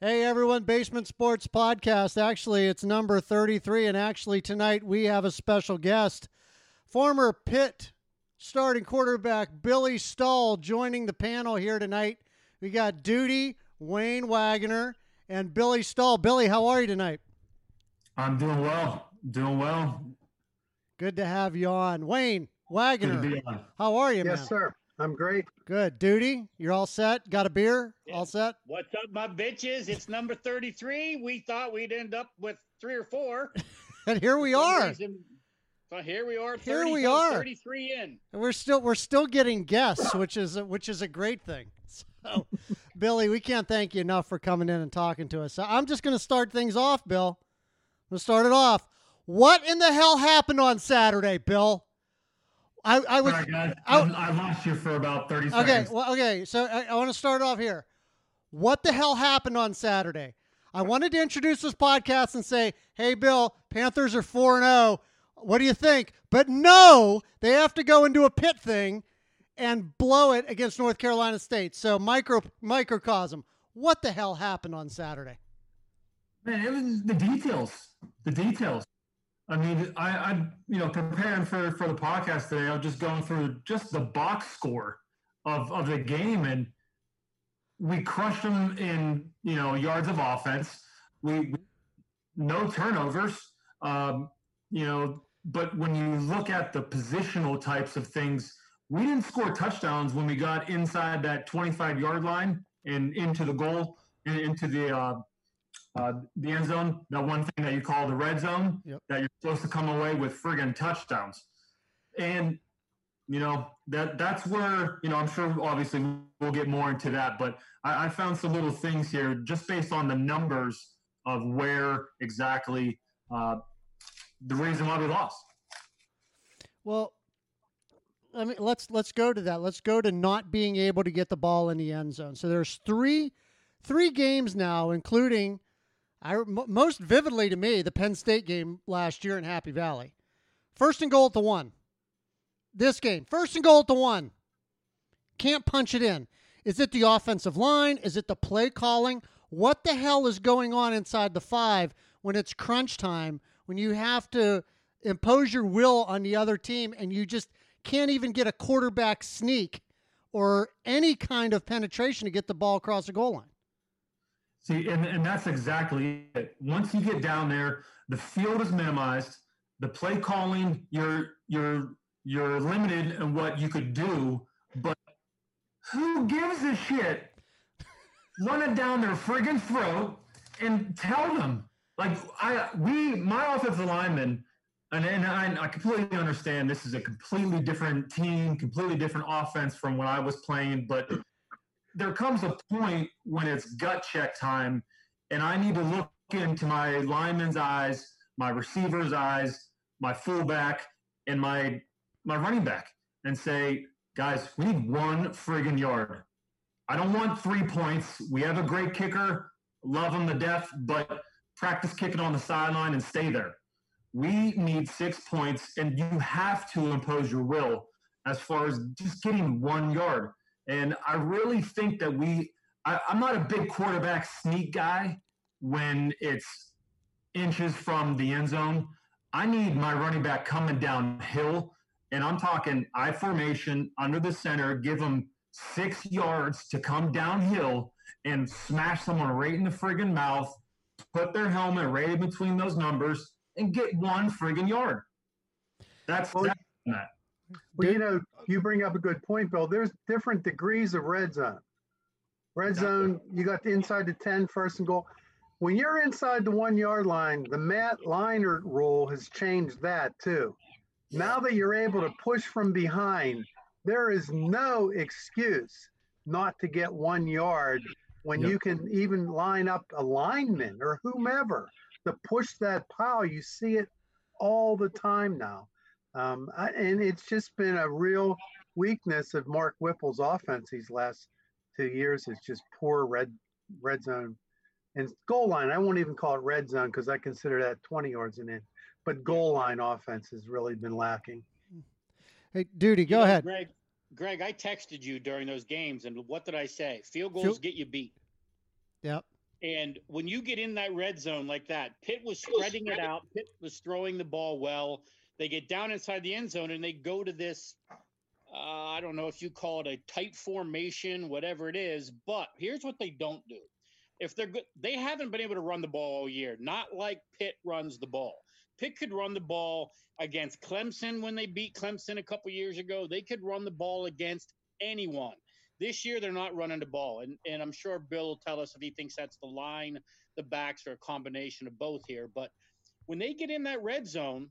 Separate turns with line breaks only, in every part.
Hey everyone, Basement Sports Podcast. Actually, it's number 33, and actually, tonight we have a special guest. Former Pitt starting quarterback Billy Stull joining the panel here tonight. We got Duty, Wayne Wagner, and Billy Stull. Billy, how are you tonight?
I'm doing well. Doing well.
Good to have you on. Wayne
Good to be on.
how are you, man?
Yes, sir. I'm great.
Good. Duty, you're all set? Got a beer?
Yeah.
All set?
What's up, my bitches? It's number 33. We thought we'd end up with three or four.
And here we are.
reason- So here we are.
Here
30
we are.
33 in.
And we're still we're still getting guests, which is a, which is a great thing. So, Billy, we can't thank you enough for coming in and talking to us. So I'm just going to start things off, Bill. I'm going to start it off. What in the hell happened on Saturday, Bill? I, I was
right, guys.
I-
I'm- lost you for about 30
okay.
seconds.
Well, okay. So I, I want to start off here. What the hell happened on Saturday? I wanted to introduce this podcast and say, "Hey, Bill, Panthers are four and zero. What do you think?" But no, they have to go and do a Pitt thing and blow it against North Carolina State. So micro microcosm. What the hell happened on Saturday?
Man, it was the details. The details. I mean, I, I, you know, preparing for for the podcast today, I'm just going through just the box score of of the game, and we crushed them in you know yards of offense. We, we no turnovers. Um, you know, but when you look at the positional types of things, we didn't score touchdowns when we got inside that 25 yard line and into the goal, and into the uh, uh, the end zone, that one thing that you call the red zone,
Yep.
that you're supposed to come away with friggin' touchdowns. And, you know, that that's where, you know, I'm sure obviously we'll get more into that, but I, I found some little things here just based on the numbers of where exactly uh, the reason why we lost.
Well, I mean, let's let's go to that. Let's go to not being able to get the ball in the end zone. So there's three three games now, including I most vividly to me the Penn State game last year in Happy Valley. First and goal at the one. This game, first and goal at the one. Can't punch it in. Is it the offensive line? Is it the play calling? What the hell is going on inside the five when it's crunch time? When you have to impose your will on the other team and you just can't even get a quarterback sneak or any kind of penetration to get the ball across the goal line.
See, and, and that's exactly it. Once you get down there, the field is minimized. The play calling, you're you're you're limited in what you could do, but who gives a shit? Run it down their friggin' throat and tell them. Like I we my offensive lineman, and, and I, I completely understand this is a completely different team, completely different offense from when I was playing, but there comes a point when it's gut check time, and I need to look into my lineman's eyes, my receiver's eyes, my fullback, and my my running back, and say, guys, we need one friggin' yard. I don't want three points. We have a great kicker, love him to death, but practice kicking on the sideline and stay there. We need six points, and you have to impose your will as far as just getting one yard. And I really think that we, I, I'm not a big quarterback sneak guy when it's inches from the end zone. I need my running back coming downhill, and I'm talking I formation under the center, give them six yards to come downhill and smash someone right in the friggin' mouth, put their helmet right in between those numbers, and get one friggin' yard. That's, that's that.
Well, you know, you bring up a good point, Bill. There's different degrees of red zone. Red zone, you got the inside the 10, first and goal. When you're inside the one yard line, the Matt Leinart rule has changed that too. Now that you're able to push from behind, there is no excuse not to get one yard when
Yep.
you can even line up a lineman or whomever to push that pile. You see it all the time now. Um, I, and it's just been a real weakness of Mark Whipple's offense these last two years. It's just poor red red zone and goal line. I won't even call it red zone because I consider that 20 yards and in. But goal line offense has really been lacking.
Hey, Duty,
You
go
know,
ahead.
Greg. Greg, I texted you during those games, and what did I say? Field goals
Field-
get you beat.
Yep.
And when you get in that red zone like that, Pitt was spreading it out. Pitt was throwing the ball well. They get down inside the end zone and they go to this. Uh, I don't know if you call it a tight formation, whatever it is. But here's what they don't do: if they're good, they haven't been able to run the ball all year. Not like Pitt runs the ball. Pitt could run the ball against Clemson when they beat Clemson a couple years ago. They could run the ball against anyone. This year, they're not running the ball. And, and I'm sure Bill will tell us if he thinks that's the line, the backs, or a combination of both here. But when they get in that red zone,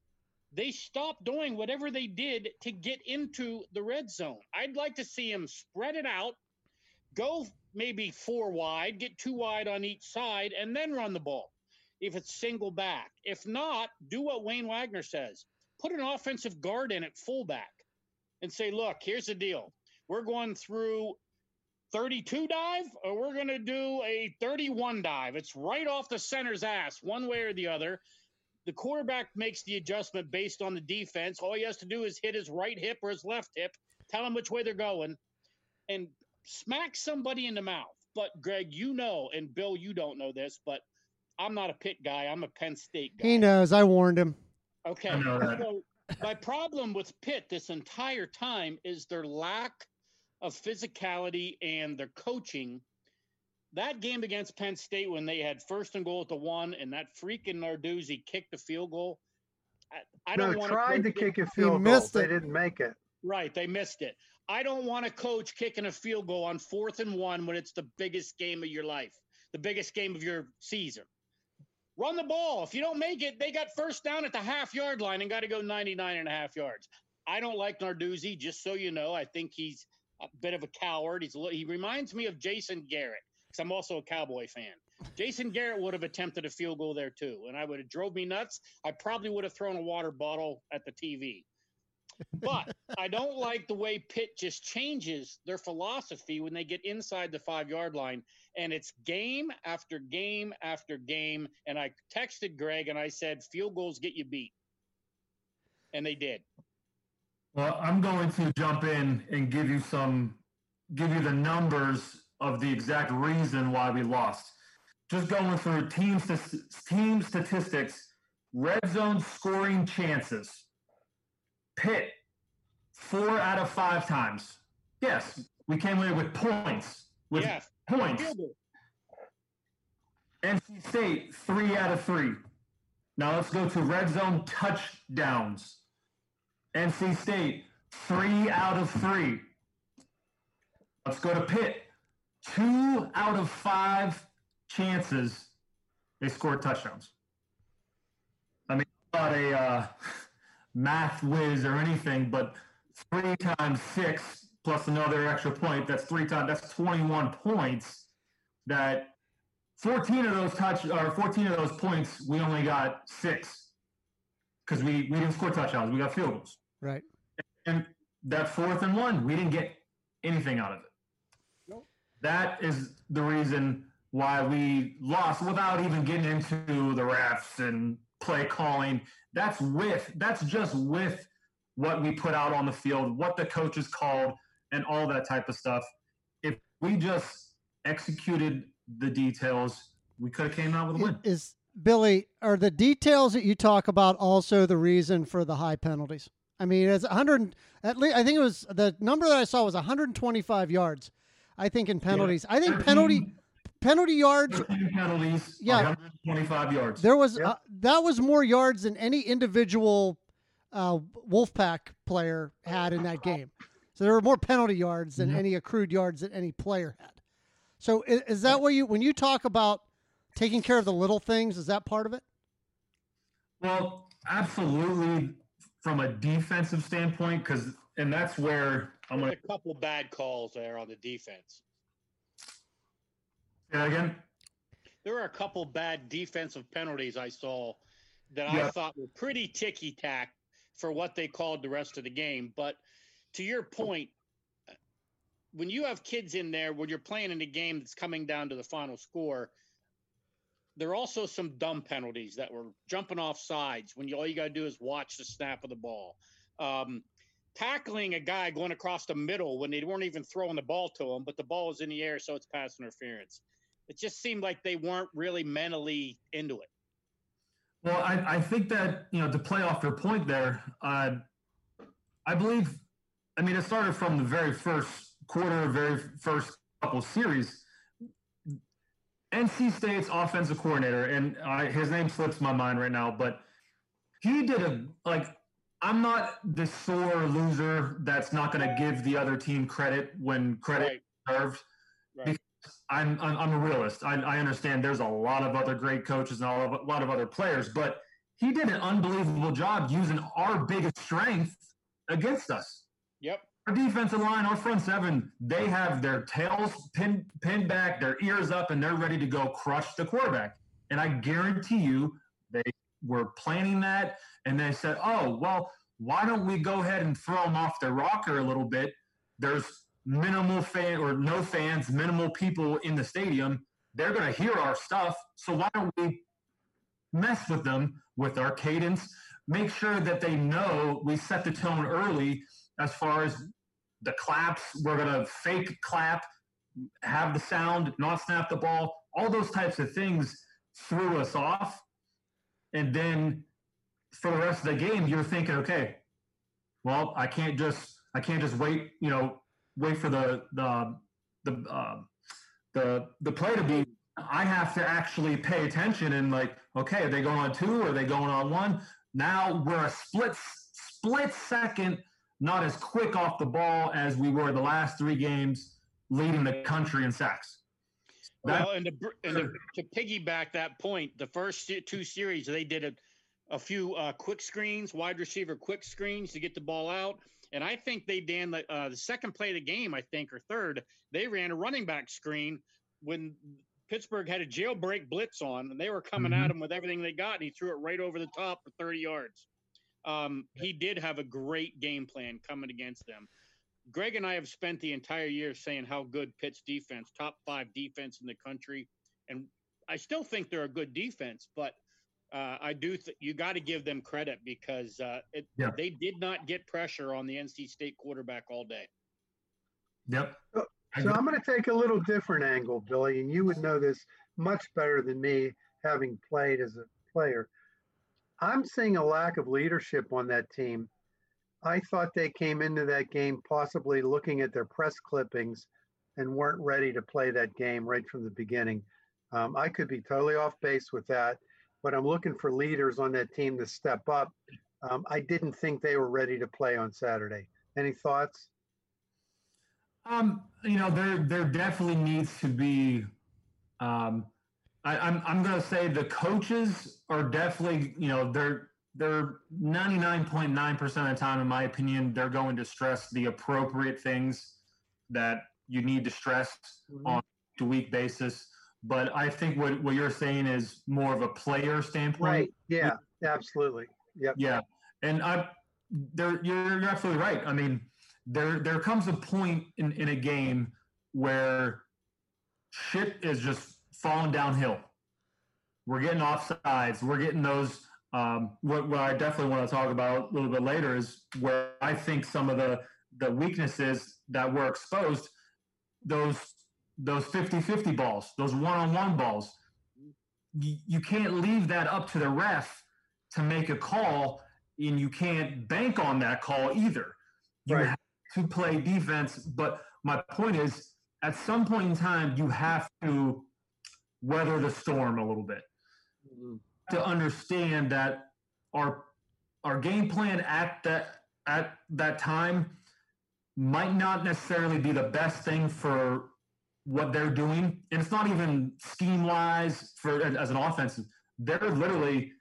they stop doing whatever they did to get into the red zone. I'd like to see them spread it out, go maybe four wide, get two wide on each side, and then run the ball if it's single back. If not, do what Wayne Wagner says put an offensive guard in at fullback and say, look, here's the deal. We're going through 32 dive or we're going to do a 31 dive. It's right off the center's ass, one way or the other. The quarterback makes the adjustment based on the defense. All he has to do is hit his right hip or his left hip, tell him which way they're going, and smack somebody in the mouth. But Greg, you know, and Bill, you don't know this, but I'm not a Pitt guy. I'm a Penn State guy.
He knows. I warned him.
Okay.
I know that.
So my problem with Pitt this entire time is their lack of physicality and their coaching. That game against Penn State when they had first and goal at the one and that freaking Narduzzi kicked the field goal. I, I
No,
don't want
tried to
coach
kick a
He
field goal.
missed
They
it.
didn't make it.
Right, they missed it. I don't want a coach kicking a field goal on fourth and one when it's the biggest game of your life, the biggest game of your season. Run the ball. If you don't make it, they got first down at the half yard line and got to go 99 and a half yards. I don't like Narduzzi, just so you know. I think he's a bit of a coward. He's a li- he reminds me of Jason Garrett because I'm also a Cowboy fan. Jason Garrett would have attempted a field goal there too, and I would have drove me nuts. I probably would have thrown a water bottle at the TV. But I don't like the way Pitt just changes their philosophy when they get inside the five yard line. And it's game after game after game. And I texted Greg and I said, field goals get you beat. And they did.
Well, I'm going to jump in and give you some, give you the numbers of the exact reason why we lost. Just going through team team statistics, red zone scoring chances. Pitt, four out of five times. Yes, we came away with points. With
Yes.
points. NC State, three out of three. Now let's go to red zone touchdowns. NC State, three out of three. Let's go to Pitt. Two out of five chances they scored touchdowns. I mean, I'm not a uh, math whiz or anything, but three times six plus another extra point, that's three times, that's 21 points that 14 of those touch or 14 of those points, we only got six because we, we didn't score touchdowns. We got field goals.
Right.
And that fourth and one, we didn't get anything out of it. That is the reason why we lost without even getting into the refs and play calling. That's with that's just with what we put out on the field, what the coaches called, and all that type of stuff. If we just executed the details, we could have came out with a win.
Is Billy, are the details that you talk about also the reason for the high penalties? I mean, it's 100 at least I think it was the number that I saw was 125 yards. I think in penalties. I think penalty penalty yards
13 penalties,
Yeah.
125 yards.
there was
Yep.
uh, that was more yards than any individual uh, Wolfpack player had in that game. So there were more penalty yards than
Mhm.
any accrued yards that any player had. So is, is that what you when you talk about taking care of the little things? Is that part of it?
Well, absolutely from a defensive standpoint, because and that's where I'm going to
a couple bad calls there on the defense.
Yeah, again.
There were a couple bad defensive penalties I saw that I thought were pretty ticky tack for what they called the rest of the game. But to your point, when you have kids in there when you're playing in a game that's coming down to the final score, there are also some dumb penalties that were jumping off sides when you all you got to do is watch the snap of the ball. Um, tackling a guy going across the middle when they weren't even throwing the ball to him, but the ball is in the air, so it's pass interference it just seemed like they weren't really mentally into it.
Well, I, I think that you know to play off your point there, uh, I believe. I mean, it started from the very first quarter, very first couple series. NC State's offensive coordinator, and I, his name slips my mind right now, but he did a like. I'm not the sore loser that's not going to give the other team credit when credit right. deserved. Right. I'm, I'm, I'm a realist. I, I understand there's a lot of other great coaches and a lot of other players, but he did an unbelievable job using our biggest strength against us.
Yep.
Our defensive line, our front seven, they have their tails pinned, pinned back, their ears up, and they're ready to go crush the quarterback. And I guarantee you, they were planning that, and they said, "Oh, well, why don't we go ahead and throw them off their rocker a little bit? There's minimal fan or no fans, minimal people in the stadium. They're going to hear our stuff. So why don't we mess with them with our cadence? Make sure that they know we set the tone early as far as the claps. We're going to fake clap, have the sound, not snap the ball. All those types of things threw us off. And then for the rest of the game, you're thinking, okay, well, I can't just I can't just wait, you know, wait for the the the uh, the the play to be. I have to actually pay attention and like, okay, are they going on two? Or are they going on one? Now we're a split split second, not as quick off the ball as we were the last three games, leading the country in sacks.
well, and, to, and to, to, piggyback that point, the first two series they did a, a few uh, quick screens, wide receiver quick screens to get the ball out and I think they Dan the, uh, the second play of the game, I think, or third, they ran a running back screen when Pittsburgh had a jailbreak blitz on, and they were coming mm-hmm. at him with everything they got, and he threw it right over the top for 30 yards. Um, he did have a great game plan coming against them. Greg and I have spent the entire year saying how good Pitt's defense, top five defense in the country, and I still think they're a good defense, but uh, I do. Th- you got to give them credit because uh, it, yeah. they did not get pressure on the NC State quarterback all day.
Yep.
So, so I'm going to take a little different angle, Billy, and you would know this much better than me, having played as a player. I'm seeing a lack of leadership on that team. I thought they came into that game possibly looking at their press clippings and weren't ready to play that game right from the beginning. Um, I could be totally off base with that but I'm looking for leaders on that team to step up. Um, I didn't think they were ready to play on Saturday. Any thoughts?
Um, you know, there there definitely needs to be. Um, I, I'm I'm going to say the coaches are definitely you know they're they're 99.9% of the time, in my opinion, they're going to stress the appropriate things that you need to stress mm-hmm. on a week basis. But I think what, what you're saying is more of a player standpoint.
Right. Yeah. Absolutely. Yep.
Yeah. And I, there, you're, you're absolutely right. I mean, there there comes a point in, in a game where shit is just falling downhill. We're getting offsides. We're getting those. Um, what, what I definitely want to talk about a little bit later is where I think some of the the weaknesses that were exposed, those those 50-50 balls, those one-on-one balls. You, you can't leave that up to the ref to make a call, and you can't bank on that call either. You right. have to play defense. But my point is, at some point in time, you have to weather the storm a little bit mm-hmm. to understand that our our game plan at that at that time might not necessarily be the best thing for what they're doing, and it's not even scheme wise for as an offense. They're literally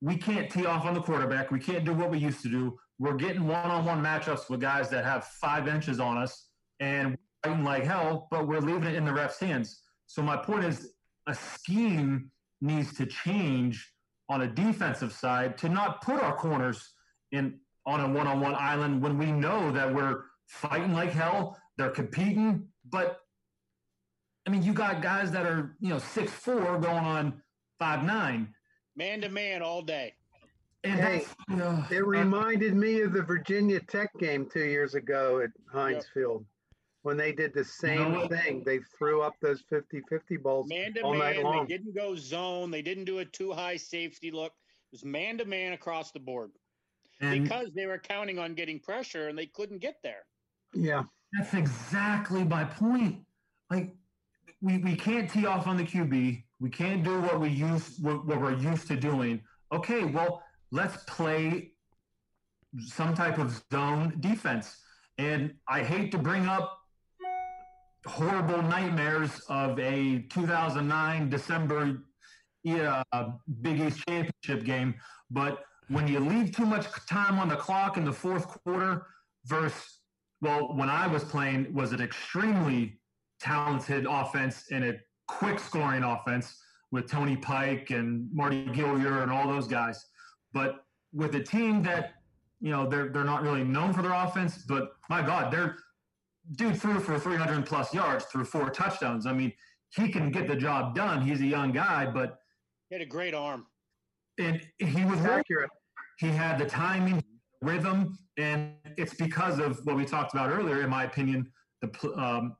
we can't tee off on the quarterback. We can't do what we used to do. We're getting one-on-one matchups with guys that have five inches on us and fighting like hell, but we're leaving it in the ref's hands. So my point is, a scheme needs to change on a defensive side to not put our corners in on a one-on-one island when we know that we're fighting like hell. They're competing, but I mean, you got guys that are you know six four going on five nine,
man to man all day.
And hey, it uh, reminded me of the Virginia Tech game two years ago at Heinz yep. Field. when they did the same
what?
thing. They threw up those 50-50 balls
Man to
all night
man,
long.
they didn't go zone. They didn't do a two high safety look. It was man to man across the board
And
because they were counting on getting pressure and they couldn't get there.
Yeah.
that's exactly my point. Like we, we can't tee off on the QB. We can't do what we used what, what we're used to doing. Okay, well, let's play some type of zone defense. And I hate to bring up horrible nightmares of a 2009 December yeah, Big East championship game, but when you leave too much time on the clock in the fourth quarter versus well, when I was playing was an extremely talented offense and a quick scoring offense with Tony Pike and Mardy Gilyard and all those guys. But with a team that, you know, they're they're not really known for their offense, but my God, they're dude threw for 300 plus yards through four touchdowns. I mean, he can get the job done. He's a young guy, but
He had a great arm.
and he was
Accurate.
he had the timing, rhythm, and it's because of what we talked about earlier, in my opinion, the um,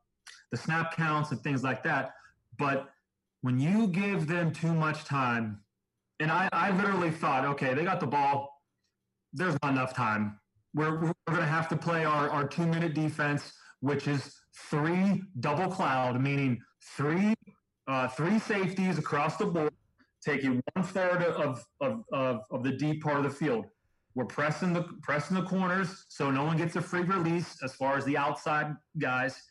the snap counts and things like that. But when you give them too much time, and I, I literally thought, okay, they got the ball. There's not enough time. We're, we're going to have to play our, our two minute defense, which is three double cloud, meaning three uh, three safeties across the board, taking one third of, of, of, of the deep part of the field. We're pressing the pressing the corners so no one gets a free release as far as the outside guys,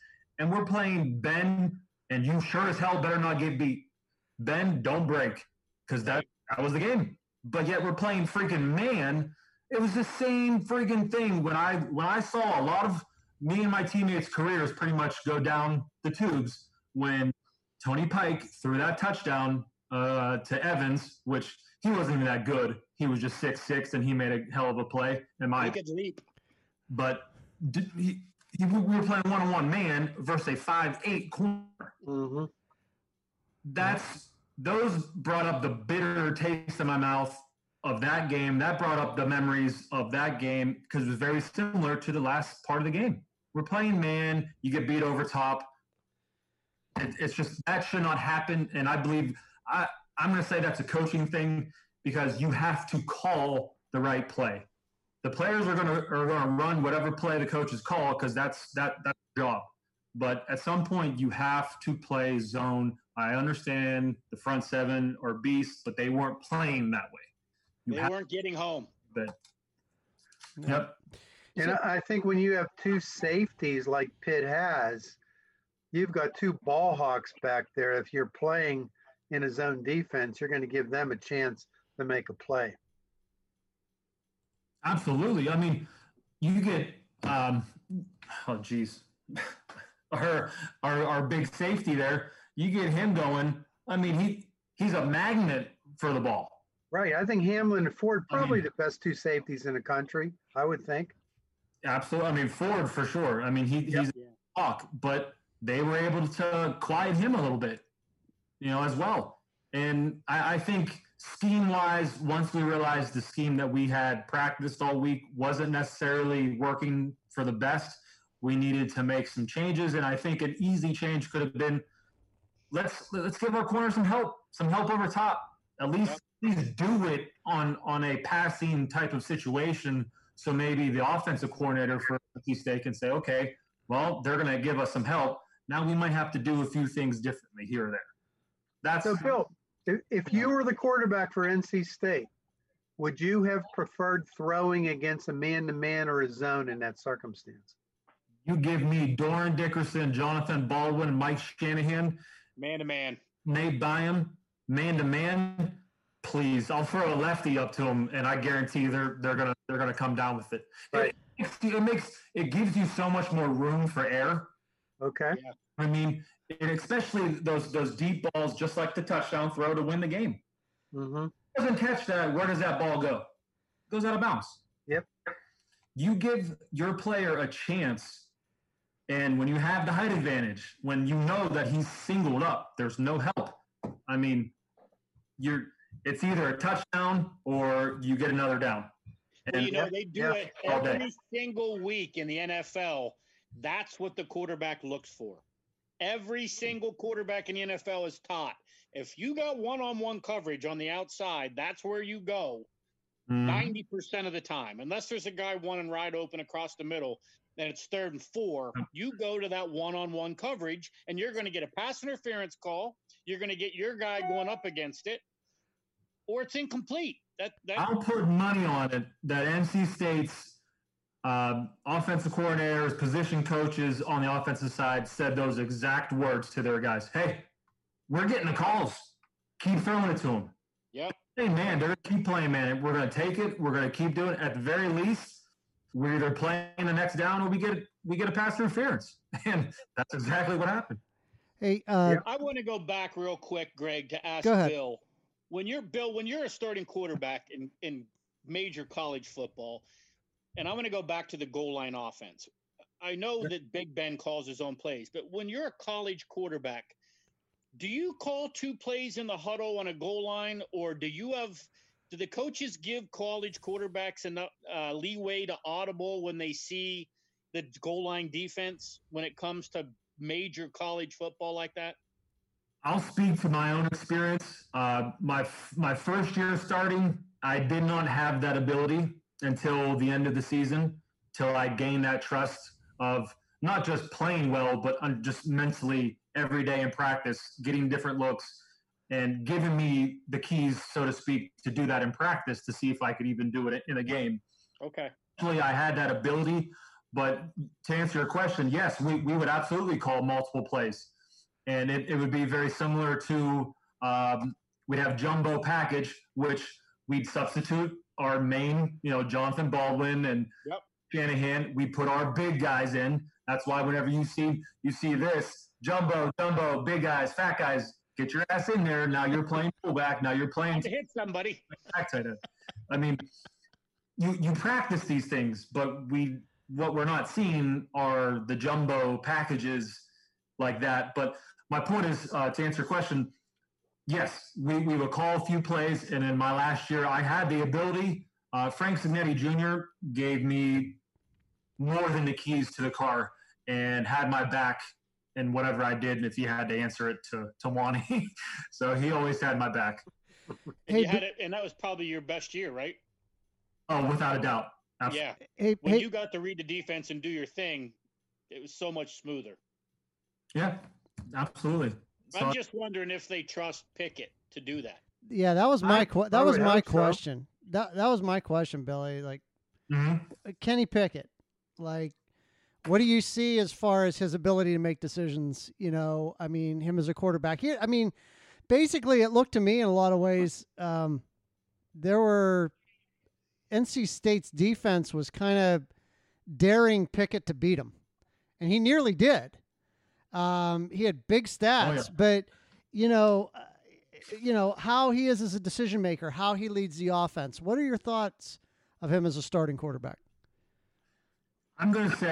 and we're playing Ben. And you sure as hell better not get beat. Ben, don't break because that that was the game. But yet we're playing freaking man. It was the same freaking thing when I when I saw a lot of me and my teammates' careers pretty much go down the tubes when Tony Pike threw that touchdown uh, to Evans, which he wasn't even that good. He was just six six, and he made a hell of a play. In my,
He could leap.
but did, he, he, we were playing one on one man versus a five eight corner.
hmm
That's those brought up the bitter taste in my mouth of that game. That brought up the memories of that game because it was very similar to the last part of the game. We're playing man, you get beat over top. It, it's just that should not happen, and I believe I I'm going to say that's a coaching thing because you have to call the right play. The players are going to are going to run whatever play the coaches call because that's that that's their job. But at some point, you have to play zone. I understand the front seven or beast, but they weren't playing that way. You
They weren't getting home.
But, Yep.
And I I think when you have two safeties like Pitt has, you've got two ball hawks back there. If you're playing in a zone defense, you're going to give them a chance to make a play.
Absolutely. I mean, you get um, oh geez, our, our our big safety there. You get him going. I mean, he he's a magnet for the ball.
Right. I think Hamlin and Ford
I
probably
mean-
the best two safeties in the country. I would think.
Absolutely. I mean, Ford for sure. I mean, he,
Yep.
he's a hawk, but they were able to quiet him a little bit, you know, as well. And I, I think scheme wise, once we realized the scheme that we had practiced all week wasn't necessarily working for the best, we needed to make some changes. And I think an easy change could have been let's let's give our corner some help, some help over top. At least, at least do it on on a passing type of situation. So maybe the offensive coordinator for Kentucky State can say, okay, well, they're going to give us some help. Now we might have to do a few things differently here or there. That's
So, Bill, if, if you were the quarterback for NC State, would you have preferred throwing against a man to man or a zone in that circumstance?
you give me Dorin Dickerson, Jonathan Baldwin, Mike Shanahan,
Man to man.
Nate Byham, man to man. Please, I'll throw a lefty up to them, and I guarantee they're they're gonna they're gonna come down with it.
Right.
It, it makes it gives you so much more room for error.
Okay.
I mean, and especially those those deep balls, just like the touchdown throw to win the game.
hmm
Doesn't catch that. Where does that ball go? Goes out of bounds.
Yep.
You give your player a chance, and when you have the height advantage, when you know that he's singled up, there's no help. I mean, you're it's either a touchdown or you get another down.
Well,
And
you know, they do
yeah,
it every single week in the NFL. That's what the quarterback looks for. Every single quarterback in the NFL is taught if you got one on one coverage on the outside, that's where you go
Mhm.
90% of the time. Unless there's a guy one and ride open across the middle, and it's third and four, you go to that one on one coverage and you're going to get a pass interference call. You're going to get your guy going up against it, or it's incomplete. That, that
I'll put money on it that NC State's um, offensive coordinators, position coaches on the offensive side said those exact words to their guys. Hey, we're getting the calls. Keep throwing it to them.
Yep.
Hey, man, they're going to keep playing, man. We're going to take it. We're going to keep doing it. At the very least, we're either playing the next down or we get we get a pass interference, and that's exactly what happened.
Hey, uh,
Yeah.
I want to go back real quick, Greg, to ask Bill. When you're Bill, when you're a starting quarterback in, in major college football, and I'm going to go back to the goal line offense. I know that Big Ben calls his own plays, but when you're a college quarterback, do you call two plays in the huddle on a goal line, or do you have? Do the coaches give college quarterbacks enough uh, leeway to audible when they see the goal line defense when it comes to major college football like that?
I'll speak to my own experience. Uh, my my first year starting, I did not have that ability until the end of the season, till I gain that trust of not just playing well, but just mentally every day in practice, getting different looks, and giving me the keys, so to speak, to do that in practice to see if I could even do it in a game
Okay.
Actually, I had that ability, but to answer your question, yes, we, we would absolutely call multiple plays. And it, it would be very similar to um, we'd have jumbo package, which we'd substitute our main, you know, Jonathan Baldwin and
Yep.
Shanahan. We put our big guys in. That's why whenever you see you see this jumbo, jumbo, big guys, fat guys, get your ass in there. Now you're playing fullback. Now you're playing
to hit somebody.
back tight end. I mean, you you practice these things, but we what we're not seeing are the jumbo packages like that. But my point is uh, to answer your question. Yes, we, we would call a few plays, and in my last year, I had the ability. Uh, Frank Cignetti Jr. gave me more than the keys to the car and had my back in whatever I did, and if he had to answer it to to Wanny, so he always had my back.
And
Hey,
you had it, and that was probably your best year, right?
Oh, without a doubt. Absolutely.
Yeah.
hey,
When
hey,
you got to read the defense and do your thing, it was so much smoother.
Yeah, absolutely. So,
I'm just wondering if they trust Pickett to do that.
yeah, that was my
I-
que-
I
that was my
hope so.
question. That that was my question, Billy. Like
mhm.
uh, Kenny Pickett, like what do you see as far as his ability to make decisions? You know, I mean, him as a quarterback. He, I mean, basically, it looked to me in a lot of ways. Um, there were NC State's defense was kind of daring Pickett to beat him, and he nearly did. Um, he had big stats,
yeah.
but you know, uh, you know how he is as a decision maker, how he leads the offense. What are your thoughts of him as a starting quarterback?
I'm going to say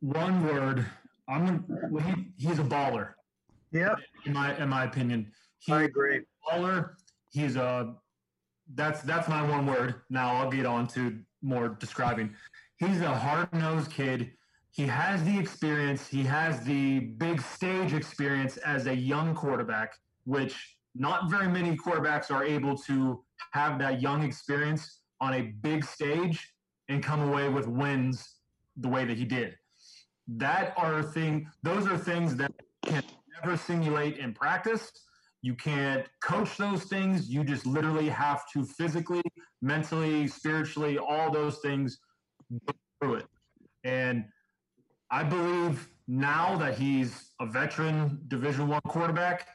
one word. I'm gonna, well, he, he's a baller,
Yep,
in my in my opinion. He's
I agree.
a baller. He's a that's that's my one word. Now I'll get on to more describing. He's a hard nosed kid. He has the experience. He has the big stage experience as a young quarterback, which not very many quarterbacks are able to have that young experience on a big stage and come away with wins the way that he did. That are thing. Those are things that can never simulate in practice. You can't coach those things. You just literally have to physically, mentally, spiritually, all those things through it. And I believe now that he's a veteran Division One quarterback,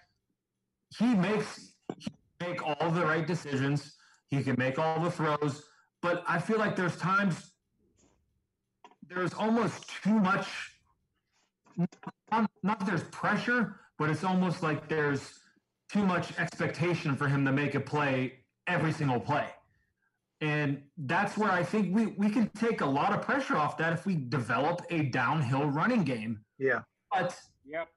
he makes he make all the right decisions. He can make all the throws, but I feel like there's times there's almost too much. Not, not there's pressure, but it's almost like there's too much expectation for him to make a play every single play. And that's where I think we, we can take a lot of pressure off that if we develop a downhill running game.
Yeah.
But
Yep.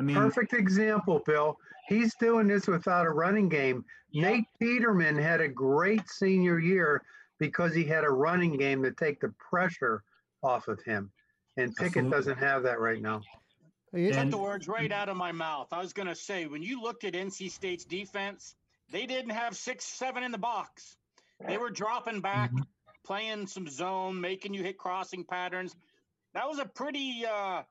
I mean,
Perfect example, Bill. He's doing this without a running game. Nate Peterman had a great senior year because he had a running game to take the pressure off of him. and Pickett
Absolutely.
doesn't have that right now.
You
Took the words right out of my mouth. I was going to say, when you looked at NC State's defense, they didn't have six, seven in the box. They were dropping back,
Mhm.
playing some zone, making you hit crossing patterns. That was a pretty, uh,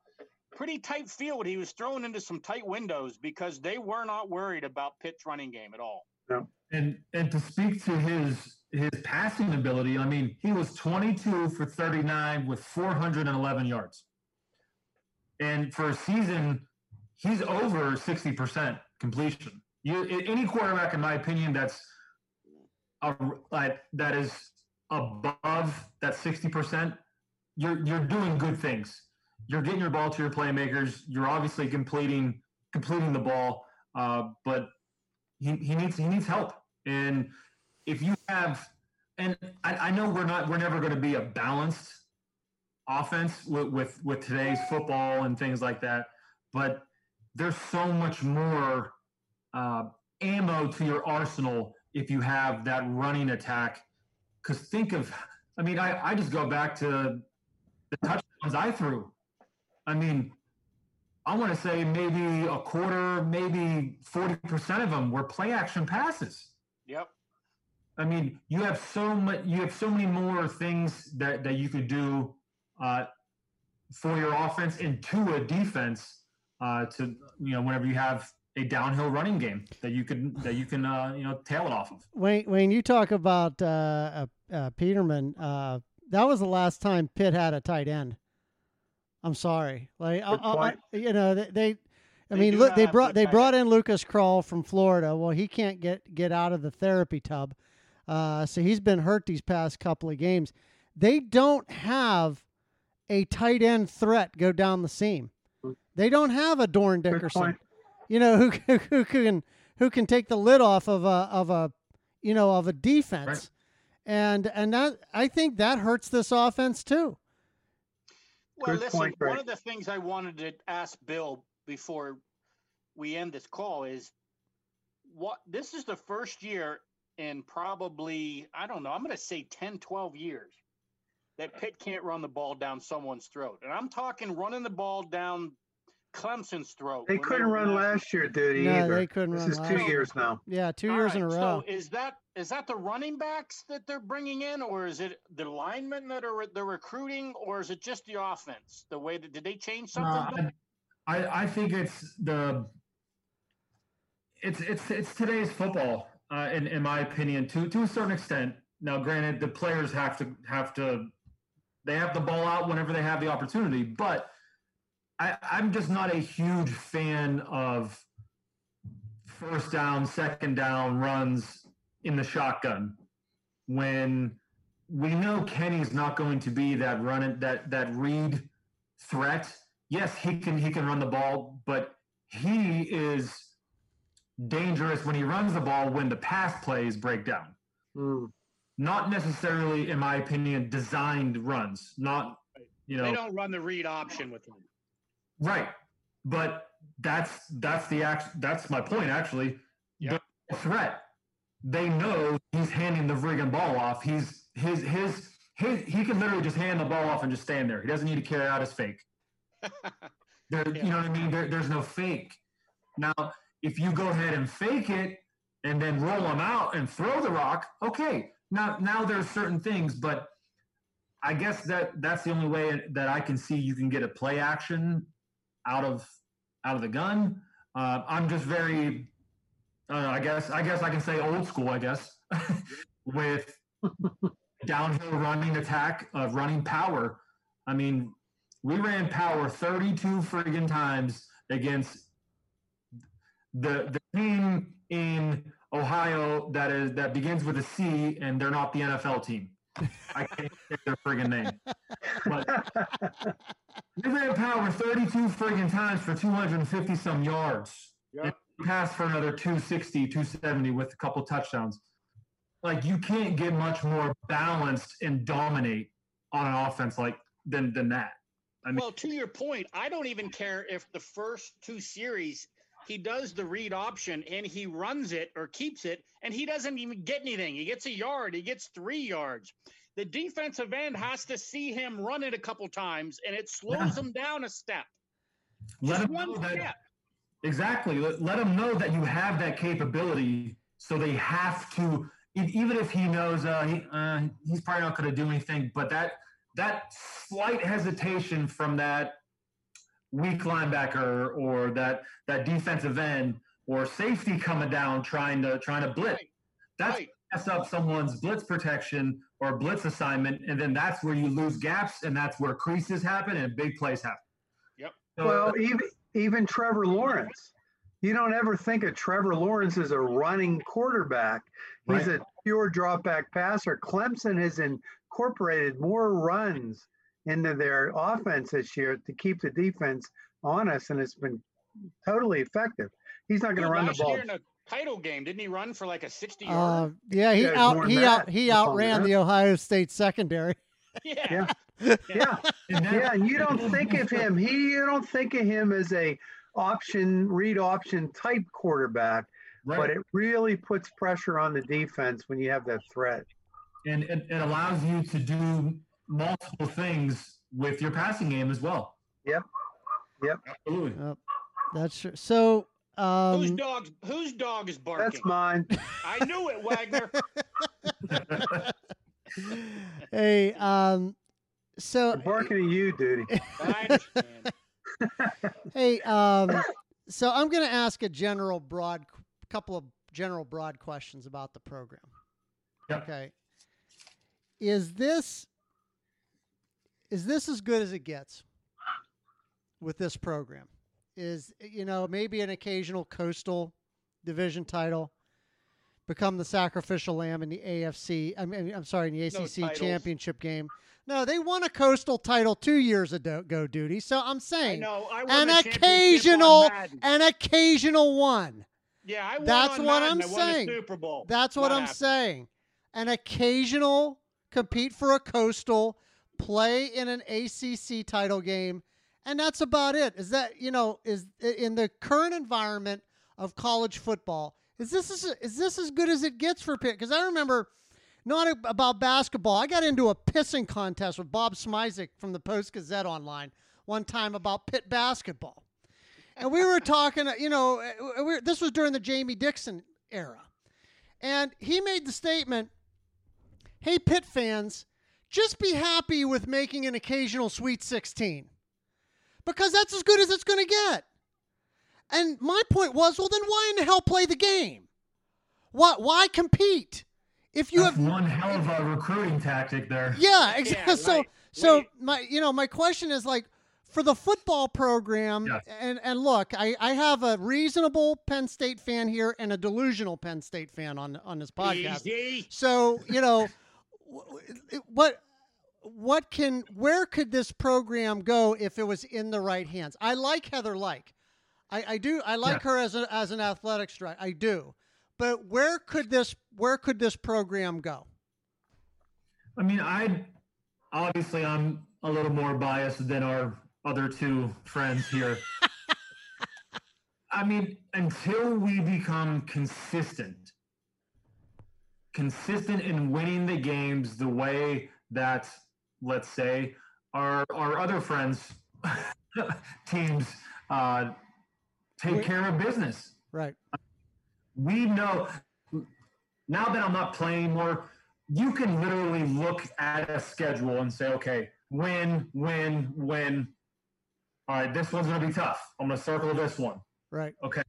pretty tight field. He was thrown into some tight windows because they were not worried about Pitt's running game at all. Yeah.
And and to speak to his his passing ability, I mean, he was 22 for 39 with 411 yards. And for a season, he's over 60% completion. You any quarterback, in my opinion, that's a, like that is above that 60%, you're you're doing good things. You're getting your ball to your playmakers. You're obviously completing completing the ball, uh, but he, he needs he needs help. And if you have, and I, I know we're not we're never going to be a balanced offense with, with with today's football and things like that, but there's so much more uh, ammo to your arsenal if you have that running attack. Because think of, I mean, I, I just go back to the touchdowns I threw. I mean, I want to say maybe a quarter, maybe 40% of them were play action passes.
Yep.
I mean, you have so much, you have so many more things that, that you could do uh, for your offense and to a defense uh, to, you know, whenever you have a downhill running game that you can, that you can, uh, you know, tail it off of.
Wayne, Wayne, you talk about uh, uh, uh, Peterman. Uh, that was the last time Pitt had a tight end. I'm sorry, like I, I, you know they. they I
They
mean, look, they brought they brought in Lucas Krull from Florida. Well, he can't get get out of the therapy tub, uh, so he's been hurt these past couple of games. They don't have a tight end threat go down the seam. They don't have a
Dorin
Dickerson. You know who who who can who can take the lid off of a of a you know of a defense
Right.
and and that i think that hurts this offense too
Well,
Good
listen,
point,
one of the things I wanted to ask Bill before we end this call is what this is the first year in probably, I don't know, I'm going to say 10, 12 years that Pitt can't run the ball down someone's throat. And I'm talking running the ball down Clemson's throat.
They couldn't
were
run last year, did he?
No,
either.
they couldn't
this
run
is
last
two
year.
years now.
yeah two
All
years in a row
So is that is that the running backs that they're bringing in, or is it the linemen that are they're recruiting, or is it just the offense? The way that did they change something?
Uh, I, I think it's the it's it's it's today's football, uh, in in my opinion, to to a certain extent. Now, granted, the players have to have to they have the ball out whenever they have the opportunity, but I, I'm just not a huge fan of first down, second down runs in the shotgun when we know Kenny's not going to be that run that that read threat. Yes, he can he can run the ball, but he is dangerous when he runs the ball when the pass plays break down.
Hmm.
Not necessarily, in my opinion, designed runs. Not you know
They don't run the read option with them.
Right. But that's that's the act that's my point actually.
Yep.
The threat. They know he's handing the friggin' ball off. He's his his his he can literally just hand the ball off and just stand there. He doesn't need to carry out his fake. There,
Yeah.
you know what I mean? There, there's no fake. Now, if you go ahead and fake it and then roll them out and throw the rock, okay. Now, now there's certain things, but I guess that that's the only way that I can see you can get a play action out of out of the gun. Uh, I'm just very, uh, I guess, I guess I can say old school. I guess with downhill running attack of running power. I mean, we ran power 32 friggin' times against the the team in Ohio that is that begins with a C and they're not the NFL team. I can't say their friggin' name. But we ran power 32 friggin' times for 250 some yards. Passed for another 260, 270 with a couple touchdowns. Like you can't get much more balanced and dominate on an offense like than than that. I mean,
Well, to your point, I don't even care if the first two series he does the read option and he runs it or keeps it and he doesn't even get anything. He gets a yard, he gets three yards. The defensive end has to see him run it a couple times, and it slows
Yeah.
him down a step.
Let
Just one
know that
step.
exactly. Let, let them know that you have that capability, so they have to. Even if he knows uh, he, uh, he's probably not going to do anything, but that that slight hesitation from that weak linebacker or that that defensive end or safety coming down trying to trying to blitz.
Right.
That's
Right.
mess up someone's blitz protection or blitz assignment, and then that's where you lose gaps, and that's where creases happen and big plays happen.
Yep.
So,
Well, even even Trevor Lawrence. You don't ever think of Trevor Lawrence as a running quarterback. He's
Right.
a pure drop back passer. Clemson has incorporated more runs into their offense this year to keep the defense honest, and it's been totally effective. He's not going to run the ball.
year in a title game, didn't he run for like a 60
Uh, yeah, he
Yeah,
out he
that.
out he outran
that.
the Ohio State secondary.
yeah.
yeah. Yeah,
and
yeah, you don't think of him. He you don't think of him as a option read option type quarterback,
right.
but it really puts pressure on the defense when you have that threat.
and it, it allows you to do multiple things with your passing game as well.
Yep. Yep.
Absolutely.
That's true. So
Whose
um,
dog? Whose dog is barking?
That's mine.
I knew it, Wagner.
hey, um, so
I'm barking at you, dude.
I understand.
hey, um, so I'm going to ask a general broad, couple of general broad questions about the program.
Yep.
Okay. Is this is this as good as it gets with this program? Is you know maybe an occasional coastal division title become the sacrificial lamb in the AFC? I mean, I'm sorry, in the ACC
titles.
championship game. No, they won a coastal title two years ago, Duty. So I'm
I
saying
know. I won
an
the championship on
occasional, an occasional one.
Yeah, I won
That's
on
what
Madden.
I'm
I
saying.
Super Bowl.
That's what
Not
I'm
after.
saying. An occasional compete for a coastal, play in an ACC title game, and that's about it. Is that you know is in the current environment of college football? Is this is, is this as good as it gets for Pitt? Because I remember not about basketball. I got into a pissing contest with Bob Smizik from the Post Gazette online one time about Pitt basketball, and we were talking. You know, uh, we this was during the Jamie Dixon era. And he made the statement Hey, Pitt fans, just be happy with making an occasional Sweet 16 because that's as good as it's going to get. And my point was well, then why in the hell play the game? Why, why compete? If you
That's
have
one hell of a recruiting tactic there.
yeah, exactly. so
right.
so
Wait.
my you know my question is like for the football program
Yes.
and and look, I I have a reasonable Penn State fan here and a delusional Penn State fan on on this podcast.
Easy.
So you know w- w- what what can where could this program go if it was in the right hands? I like Heather Lyke. I, I do I like
Yeah.
her as a, as an athletics director. I do. But where could this where could this program go?
I mean, I obviously I'm a little more biased than our other two friends here. I mean, until we become consistent, consistent in winning the games the way that, let's say, our our other friends teams uh, take
Wait.
care of business
Right.
we know now that I'm not playing anymore, you can literally look at a schedule and say, okay, win, win, win. All right, this one's going to be tough. I'm going to circle this one.
Right. Okay.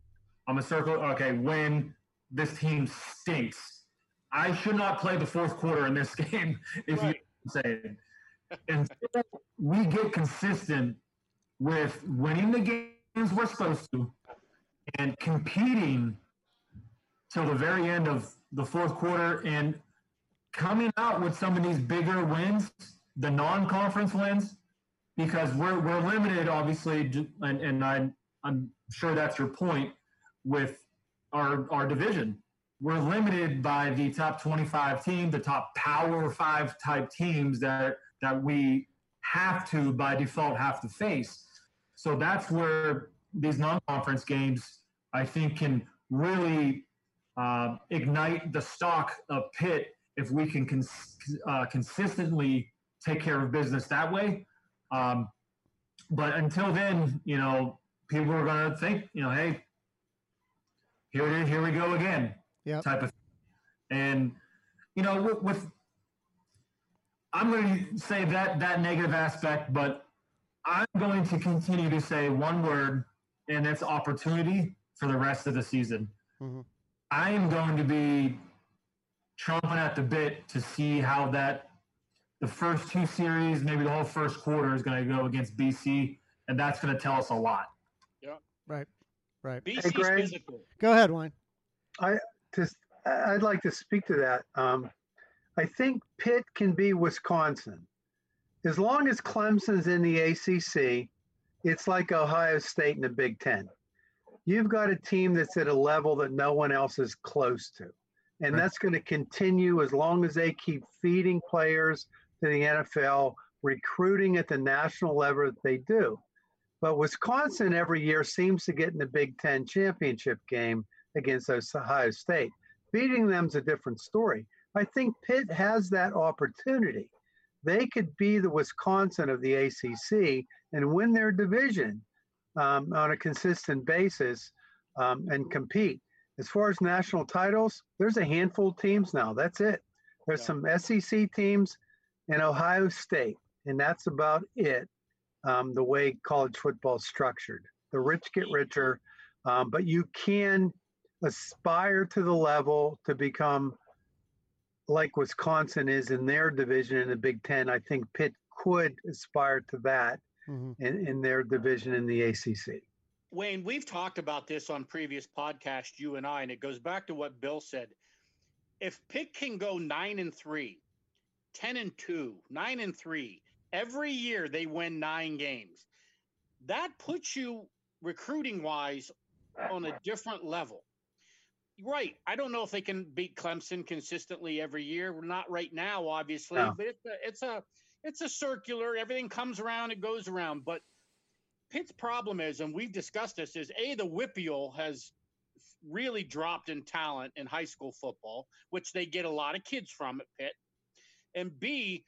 I'm going to circle, okay, win. This team stinks. I should not play the fourth quarter in this game, if
Right.
you saying. Until we get consistent with winning the games we're supposed to and competing till the very end of the fourth quarter and coming out with some of these bigger wins, the non-conference wins, because we're we're limited, obviously, and and I I'm sure that's your point with our our division. We're limited by the top 25 team, the top Power Five type teams that that we have to by default have to face. So that's where these non-conference games, I think, can really uh, ignite the stock of Pitt if we can cons- uh, consistently take care of business that way. Um, but until then, you know, people are going to think, you know, hey, here it is, here we go again,
Yep.
type of. Thing. And you know, with, with I'm going to say that that negative aspect, but I'm going to continue to say one word, and that's opportunity for the rest of the season.
Mhm.
I am going to be chomping at the bit to see how that the first two series, maybe the whole first quarter, is going to go against BC, and that's going to tell us a lot.
Yeah, right. Right.
BC's
Greg.
physical.
Go ahead, Wayne.
I just, I- I'd like to speak to that. Um, I think Pitt can be Wisconsin. As long as Clemson's in the ACC, it's like Ohio State in the Big Ten. You've got a team that's at a level that no one else is close to. And
Right.
that's going to continue as long as they keep feeding players to the NFL, recruiting at the national level that they do. But Wisconsin every year seems to get in the Big Ten championship game against Ohio State. Beating them's a different story. I think Pitt has that opportunity. They could be the Wisconsin of the ACC and win their division um, on a consistent basis um, and compete. As far as national titles, there's a handful of teams now. That's it. There's
Yeah.
some SEC teams and Ohio State, and that's about it. Um, the way college football is structured, the rich get richer, um, but you can aspire to the level to become like Wisconsin is in their division in the Big Ten. I think Pitt could aspire to that
Mhm.
in, in their division in the ACC.
Wayne, we've talked about this on previous podcasts, you and I, and it goes back to what Bill said. If Pitt can go nine and three, 10 and two, nine and three, every year they win nine games, that puts you recruiting wise on a different level. Right. I don't know if they can beat Clemson consistently every year. We're not right now, obviously,
No.
but it's a, it's a it's a circular. Everything comes around, it goes around. But Pitt's problem is, and we've discussed this, is a the WPIAL has really dropped in talent in high school football, which they get a lot of kids from at Pitt, and B,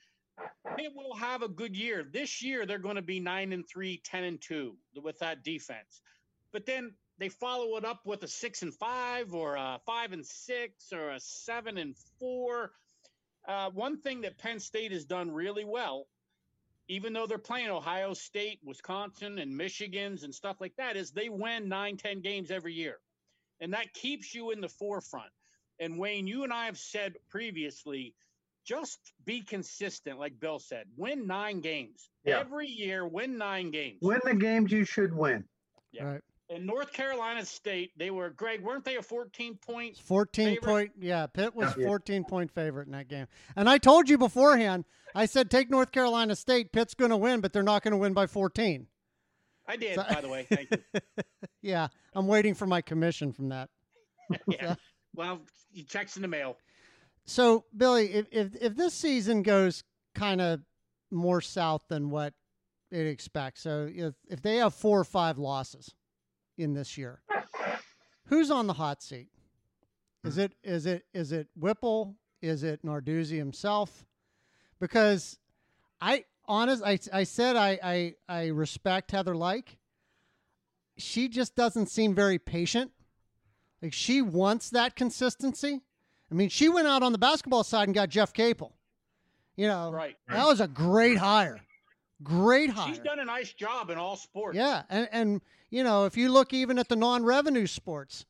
Pitt will have a good year. This year they're going to be nine and three, 10 and two with that defense, but then they follow it up with a six and five, or a five and six, or a seven and four. Uh, one thing that Penn State has done really well even though they're playing Ohio State, Wisconsin, and Michigan's and stuff like that, is they win nine, 10 games every year. And that keeps you in the forefront. And Wayne, you and I have said previously, just be consistent, like Bill said. Win nine games.
Yeah.
Every year, win nine games.
Win the games you should win.
Yeah.
Right.
And North Carolina State, they were Greg, weren't they a 14 point?
14
Favorite?
point. Yeah, Pitt was
Yeah.
14 point favorite in that game. And I told you beforehand, I said take North Carolina State. Pitt's going to win, but they're not going to win by 14.
I did,
So-
by the way. Thank you.
Yeah, I'm waiting for my commission from that.
yeah. Well, you checks in the mail.
So, Billy, if if, if this season goes kind of more south than what it expects, so if if they have four or five losses in this year, who's on the hot seat? Is hmm. it is it is it Whipple? Is it Narduzzi himself? Because I honest I, I said I, I I respect Heather Lyke. She just doesn't seem very patient. Like she wants that consistency. I mean, she went out on the basketball side and got Jeff Capel. You know,
Right.
that was a great hire. Great hire.
She's done a nice job in all sports.
Yeah, and and you know, if you look even at the non-revenue sports,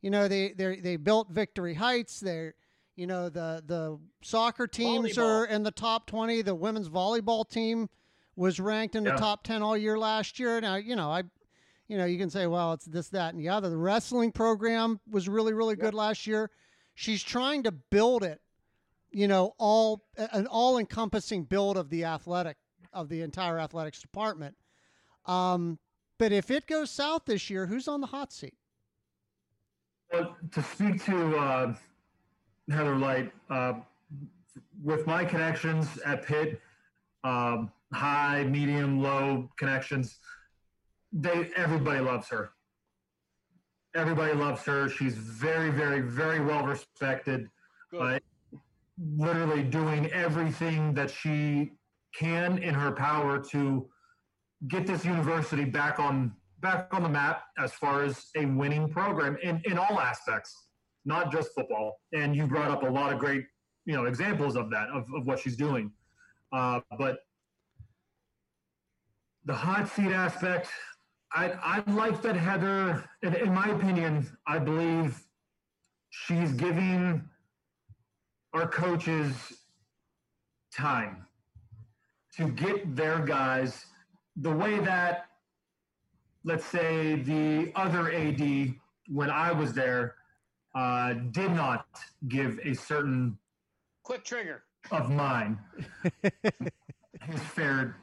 you know, they they they built Victory Heights. They're you know the the soccer teams are in the top twenty. The women's volleyball team was ranked in the top ten all year last year. Now you know I. You know, you can say, well, it's this, that, and the other. The wrestling program was really, really good last year. She's trying to build it, you know, all an all-encompassing build of the athletic of the entire athletics department. Um, but if it goes south this year, who's on the hot seat?
Well, to speak to uh, Heather Lyke, uh, with my connections at Pitt, um, high, medium, low connections, they everybody loves her. Everybody loves her. She's very, very, very well respected.
Good.
Uh, literally doing everything that she can in her power to get this university back on back on the map as far as a winning program in, in all aspects, not just football. And you brought up a lot of great, you know, examples of that, of, of what she's doing. Uh, but the hot seat aspect, I, I like that Heather, in, in my opinion, I believe she's giving our coaches time to get their guys the way that, let's say, the other AD, when I was there, uh, did not give a certain
Quick trigger.
of mine his fair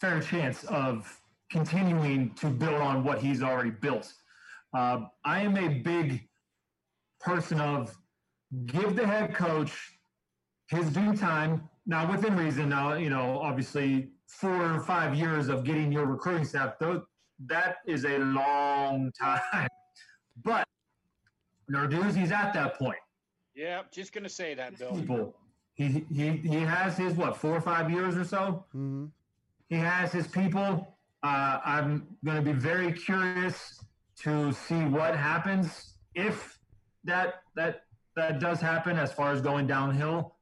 fair chance of continuing to build on what he's already built. Uh, I am a big person of give the head coach his due time. Now, within reason. Now, you know, obviously, four or five years of getting your recruiting staff, though, that is a long time. But Narduzzi's at that point
Yeah, just gonna say that, Bill.
people. He, he he has his what four or five years or so.
hmm
He has his people. Uh, I'm going to be very curious to see what happens if that that that does happen as far as going downhill.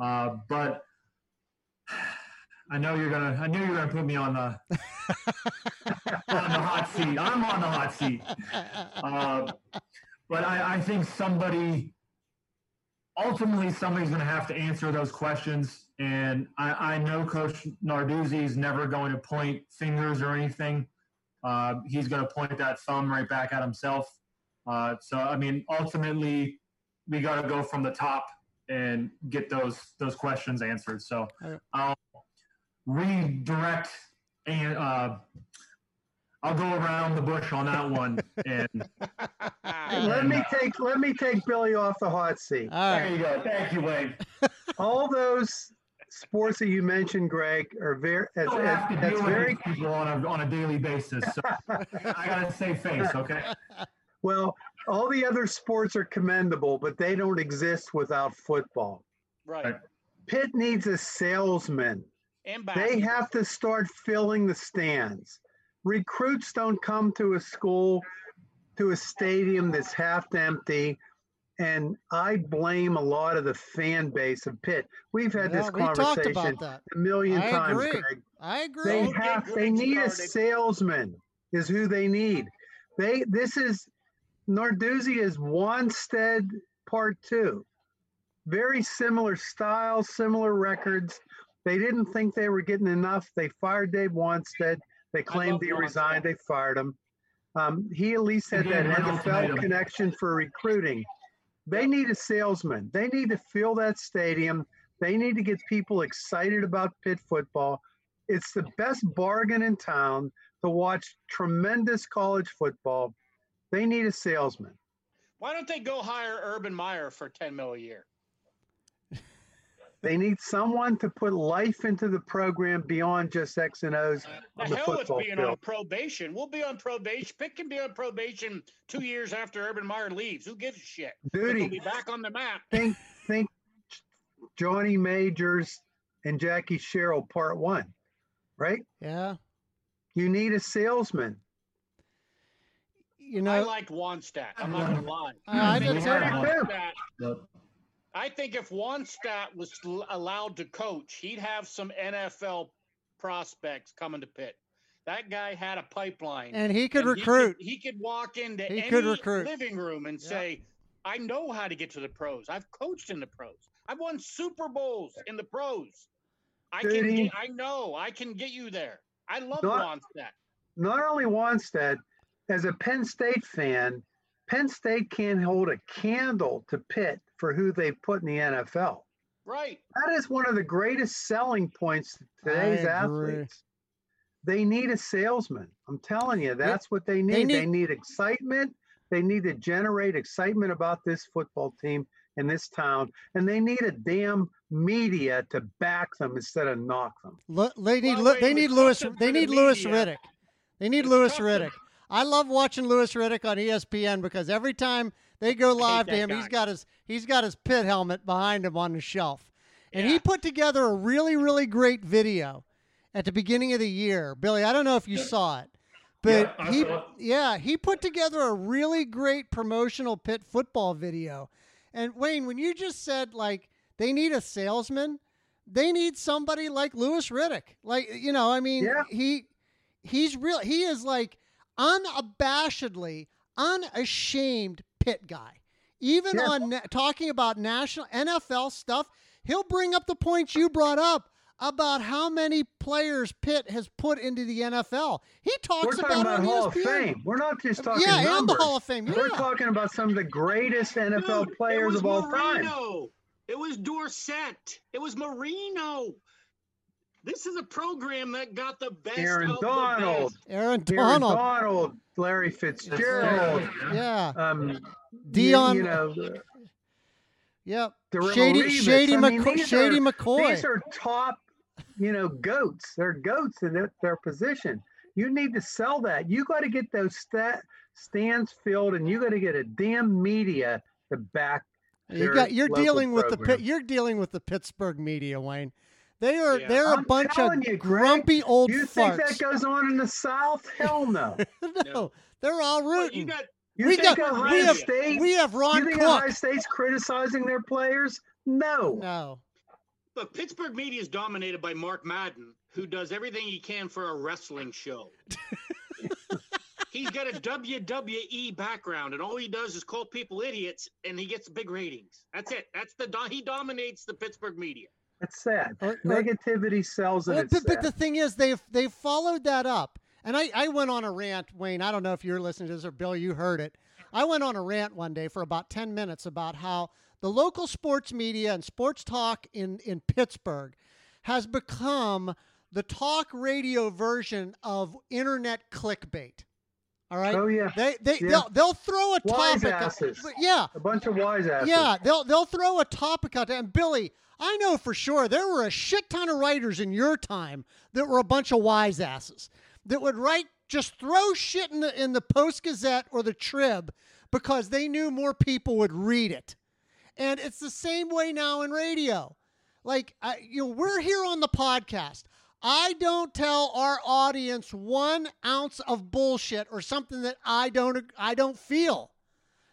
Uh, but I know you're gonna. I knew you were gonna put me on the on the hot seat. I'm on the hot seat. Uh, but I, I think somebody ultimately somebody's going to have to answer those questions. And I, I know Coach Narduzzi is never going to point fingers or anything. Uh, he's going to point that thumb right back at himself. Uh, so I mean, ultimately, we got to go from the top and get those those questions answered. So
Okay.
I'll redirect and uh, I'll go around the bush on that one. And
Let me take let me take Billy off the hot seat.
All
there you go. Thank you, Wade.
All those sports that you mentioned, Greg, are very that's,
don't have to
that's
deal with
very
these people on a, on a daily basis. So I gotta say face, okay?
well. All the other sports are commendable, but they don't exist without football.
right.
Pitt needs a salesman.
And back.
They have to start filling the stands. Recruits don't come to a school, to a stadium that's half empty. And I blame a lot of the fan base of Pitt. We've had
Yeah,
this
we talked
conversation
about that.
a million
I
times,
agree.
Greg.
I agree.
They
Don't
have they
Greg
need a salesman is who they need. They this is Narduzzi is Wannstedt part two. Very similar style, similar records. They didn't think they were getting enough. They fired Dave Wannstedt. They claimed he resigned. They fired him. Um, he at least had that
gave him an
NFL connection for recruiting. They need a salesman. They need to fill that stadium. They need to get people excited about Pitt football. It's the best bargain in town to watch tremendous college football. They need a salesman.
Why don't they go hire Urban Meyer for ten mil a year?
They need someone to put life into the program beyond just X and O's
The
on the
hell with being
field.
on probation. We'll be on probation. Pitt can be on probation two years after Urban Meyer leaves. Who gives a shit? But They'll be back on the map.
think think Johnny Majors and Jackie Sherrill part one, right?
yeah.
You need a salesman.
You know,
I
know,
liked Wannstedt. I'm not uh, gonna lie.
I
I
did too.
I
I think if Wannstedt was allowed to coach, he'd have some NFL prospects coming to Pitt. That guy had a pipeline.
and he could
and
recruit.
He could, walk into
He
any
could recruit.
living room and
Yeah.
say, "I know how to get to the pros. I've coached in the pros. I've won Super Bowls in the pros. I can.
Duty.
Get, I know. I can get you there. I love
Not-
Wannstedt.
Not only Wannstedt, as a Penn State fan, Penn State can't hold a candle to Pitt for who they put in the NFL.
Right.
That is one of the greatest selling points to today's
I agree.
athletes. They need a salesman. I'm telling you, that's what they need.
they
They
need-
need, excitement. They need to generate excitement about this football team in this town, and they need a damn media to back them instead of knock them.
Lu- they need
Well, wait,
they need
tough Louis
they need Louis
media.
Riddick. They need
It's Louis
Riddick. I love watching Louis Riddick on ESPN because every time They go live to him.
guy.
He's got his he's got his Pitt helmet behind him on the shelf, and he put together a really really great video at the beginning of the year. Billy, I don't know if you saw it, but
Yeah,
he yeah he put together a really great promotional Pitt football video. And Wayne, when you just said like they need a salesman, they need somebody like Louis Riddick. Like you know, I mean,
Yeah.
he he's real. He is like unabashedly, unashamed Pitt guy. Even
Yeah.
on na- talking about national NFL stuff, he'll bring up the points you brought up about how many players Pitt has put into the NFL. He talks
We're talking
about,
about
it on
Hall of
ESPN.
Fame. We're not just talking
yeah, and the. Hall of Fame. Yeah.
We're talking about some of the greatest NFL
Dude,
players
was
of all time.
Marino. It was Dorsett. It was Marino. This is a program that got the best.
Aaron
of
Donald.
The best.
Aaron
Aaron
Donald.
Donald, Larry Fitzgerald,
Yeah.
um,
Dion.
You, you know,
Yep.
Darrelle
Shady,
Revis.
Shady,
I mean,
McCoy, Shady
are-
McCoy.
These are top, you know, goats. They're goats in their, their position. You need to sell that. You got to get those stat, stands filled, and you got to get a damn media to back.
You got you're
local
dealing with the you're dealing with the Pittsburgh media, Wayne. They are
Yeah.
they're a
I'm
bunch of
you, Greg,
grumpy old
You think that goes on in the South? Hell no.
no, they're all
But you
rooting.
got
You
we
think
got
Ohio
we have
State?
we have Ron you
think
Cook.
Ohio State's criticizing their players? No.
No,
look. Pittsburgh media is dominated by Mark Madden, who does everything he can for a wrestling show. He's got a WWE background, and all he does is call people idiots, and he gets big ratings. That's it. That's the he dominates the Pittsburgh media.
It's sad.
Or- or-
Negativity sells, and
Well, but, but the thing is, they've they've followed that up. And I, I went on a rant, Wayne. I don't know if you're listening to this or Bill, you heard it. I went on a rant one day for about 10 minutes about how the local sports media and sports talk in, in Pittsburgh has become the talk radio version of internet clickbait. All right.
Oh yeah,
They they
Yeah.
they'll, they'll throw a
Wise
topic.
asses.
But yeah,
a bunch of wise asses.
yeah, they'll they'll throw a topic out there. And Billy, I know for sure there were a shit ton of writers in your time that were a bunch of wise asses that would write just throw shit in the in the Post Gazette or the Trib because they knew more people would read it. And it's the same way now in radio. Like I, you know, we're here on the podcast. I don't tell our audience one ounce of bullshit or something that I don't I don't feel.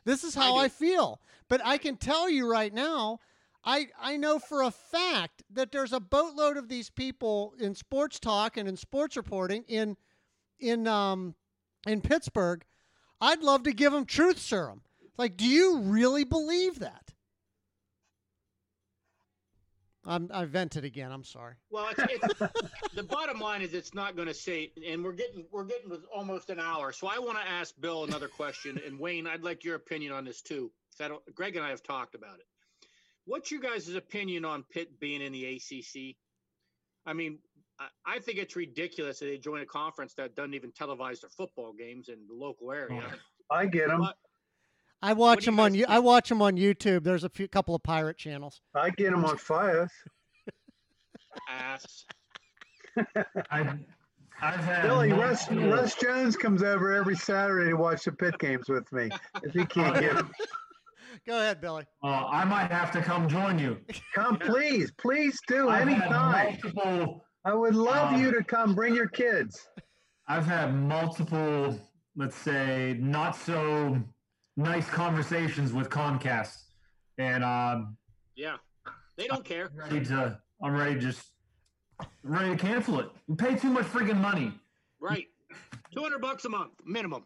This is how
I
I, feel. But I can tell you right now, I I know for a fact that there's a boatload of these people in sports talk and in sports reporting in in um in Pittsburgh. I'd love to give them truth serum. Like, do you really believe that? I'm, I vented again. I'm sorry.
Well, it's, it's the bottom line is it's not going to say, and we're getting we're getting almost an hour. So I want to ask Bill another question, and Wayne, I'd like your opinion on this too. I don't, Greg and I have talked about it. What's your guys' opinion on Pitt being in the ACC? I mean, I, I think it's ridiculous that they join a conference that doesn't even televise their football games in the local area.
Oh, I get them.
I watch them on you.
think?
I watch them on YouTube. There's a few couple of pirate channels.
I get them on Fios.
ass.
I've, I've had
Billy, Russ, Russ Jones comes over every Saturday to watch the Pitt games with me. If he can't get 'em.
Go ahead, Billy.
Uh, I might have to come join you.
come, please, please do
I've
anytime.
multiple.
I would love
Uh,
you to come. Bring your kids.
I've had multiple, let's say, not so nice conversations with Comcast, and um,
Yeah, they don't care.
I'm ready to. I'm ready to just ready to cancel it. You pay too much freaking money.
Right, two hundred bucks a month minimum.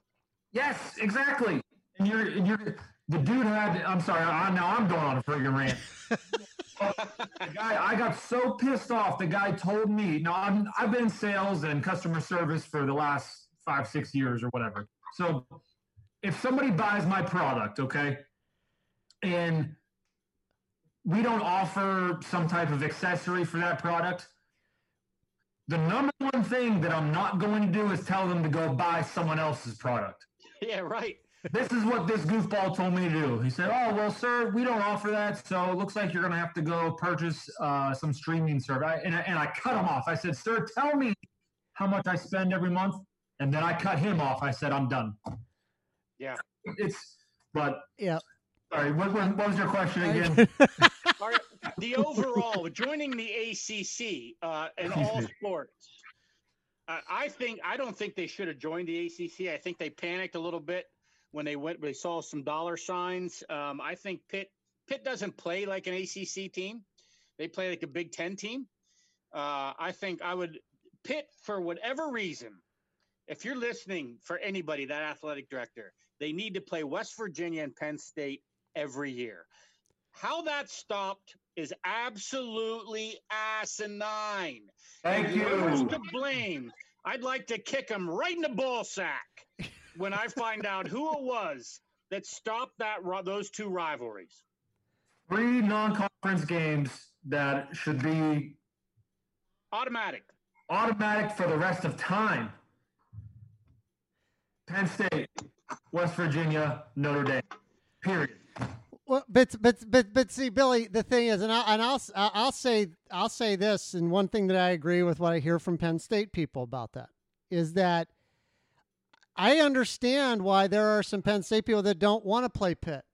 Yes, exactly. And you're, and you're the dude had. I'm sorry. I, now I'm going on a freaking rant. the guy, I got so pissed off. The guy told me. Now I'm, I've been in sales and customer service for the last five, six years or whatever. So if somebody buys my product, okay, and we don't offer some type of accessory for that product, the number one thing that I'm not going to do is tell them to go buy someone else's product
Yeah, right.
This is what this goofball told me to do. He said, "Oh well, sir, we don't offer that, so it looks like you're going to have to go purchase uh, some streaming service." I, and, I, and I cut him off. I said, "Sir, tell me how much I spend every month," and then I cut him off. I said, "I'm done."
Yeah.
It's But
yeah.
Sorry, what, what, what was your question again?
All right, the overall joining the ACC uh, in all sports. Uh, I think I don't think they should have joined the ACC. I think they panicked a little bit when they went. They saw some dollar signs. Um, I think Pitt Pitt doesn't play like an ACC team. They play like a Big Ten team. Uh, I think I would Pitt for whatever reason. If you're listening for anybody, that athletic director, they need to play West Virginia and Penn State every year. How that stopped is absolutely asinine.
Thank
and
you.
Whoever's to blame, I'd like to kick him right in the ball sack when I find out who it was that stopped that those two rivalries.
Three non-conference games that should be
automatic.
Automatic for the rest of time. Penn State, West Virginia, Notre Dame. Period.
Well, but but but but see, Billy, the thing is, and I and I'll I'll say I'll say this, and one thing that I agree with what I hear from Penn State people about that is that I understand why there are some Penn State people that don't want to play Pitt.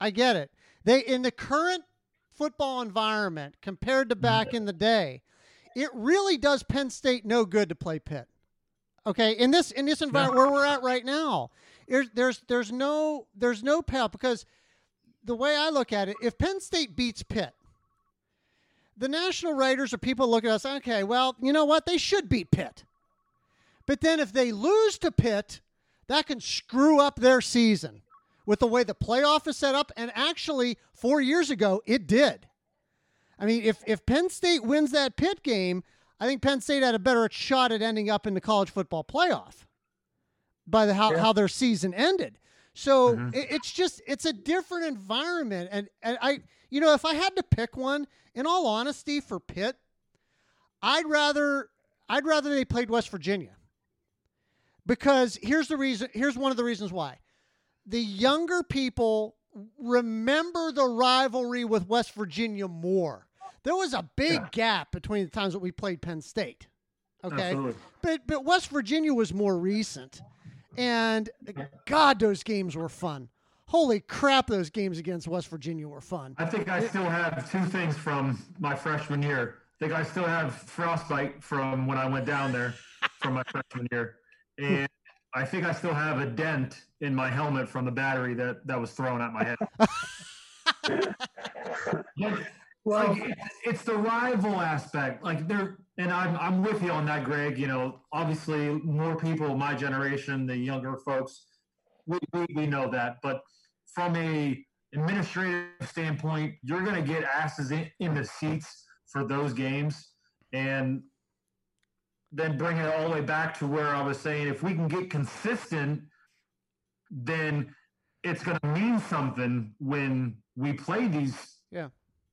I get it. They in the current football environment compared to back in the day, it really does Penn State no good to play Pitt. Okay, in this in this environment where we're at right now, there's there's there's no there's no payout because the way I look at it, if Penn State beats Pitt, the national writers or people look at us, okay, well, you know what? They should beat Pitt. But then if they lose to Pitt, that can screw up their season with the way the playoff is set up. And actually, four years ago, it did. I mean, if, if Penn State wins that Pitt game, I think Penn State had a better shot at ending up in the college football playoff by the how, yeah. how their season ended. So mm-hmm. it, it's just it's a different environment, and and I you know if I had to pick one, in all honesty, for Pitt, I'd rather I'd rather they played West Virginia because here's the reason. Here's one of the reasons why the younger people remember the rivalry with West Virginia more. There was a big yeah. gap between the times that we played Penn State. Okay. Absolutely. But but West Virginia was more recent. And God, those games were fun. Holy crap, those games against West Virginia were fun.
I think I still have two things from my freshman year. I think I still have frostbite from when I went down there from my freshman year. And I think I still have a dent in my helmet from the battery that, that was thrown at my head. well, like, it's, it's the rival aspect. Like they're and I'm I'm with you on that, Greg. You know, obviously more people my generation, the younger folks, we, we, we know that. But from a administrative standpoint, you're going to get asses in, in the seats for those games, and then bring it all the way back to where I was saying, if we can get consistent, then it's going to mean something when we play these
yeah.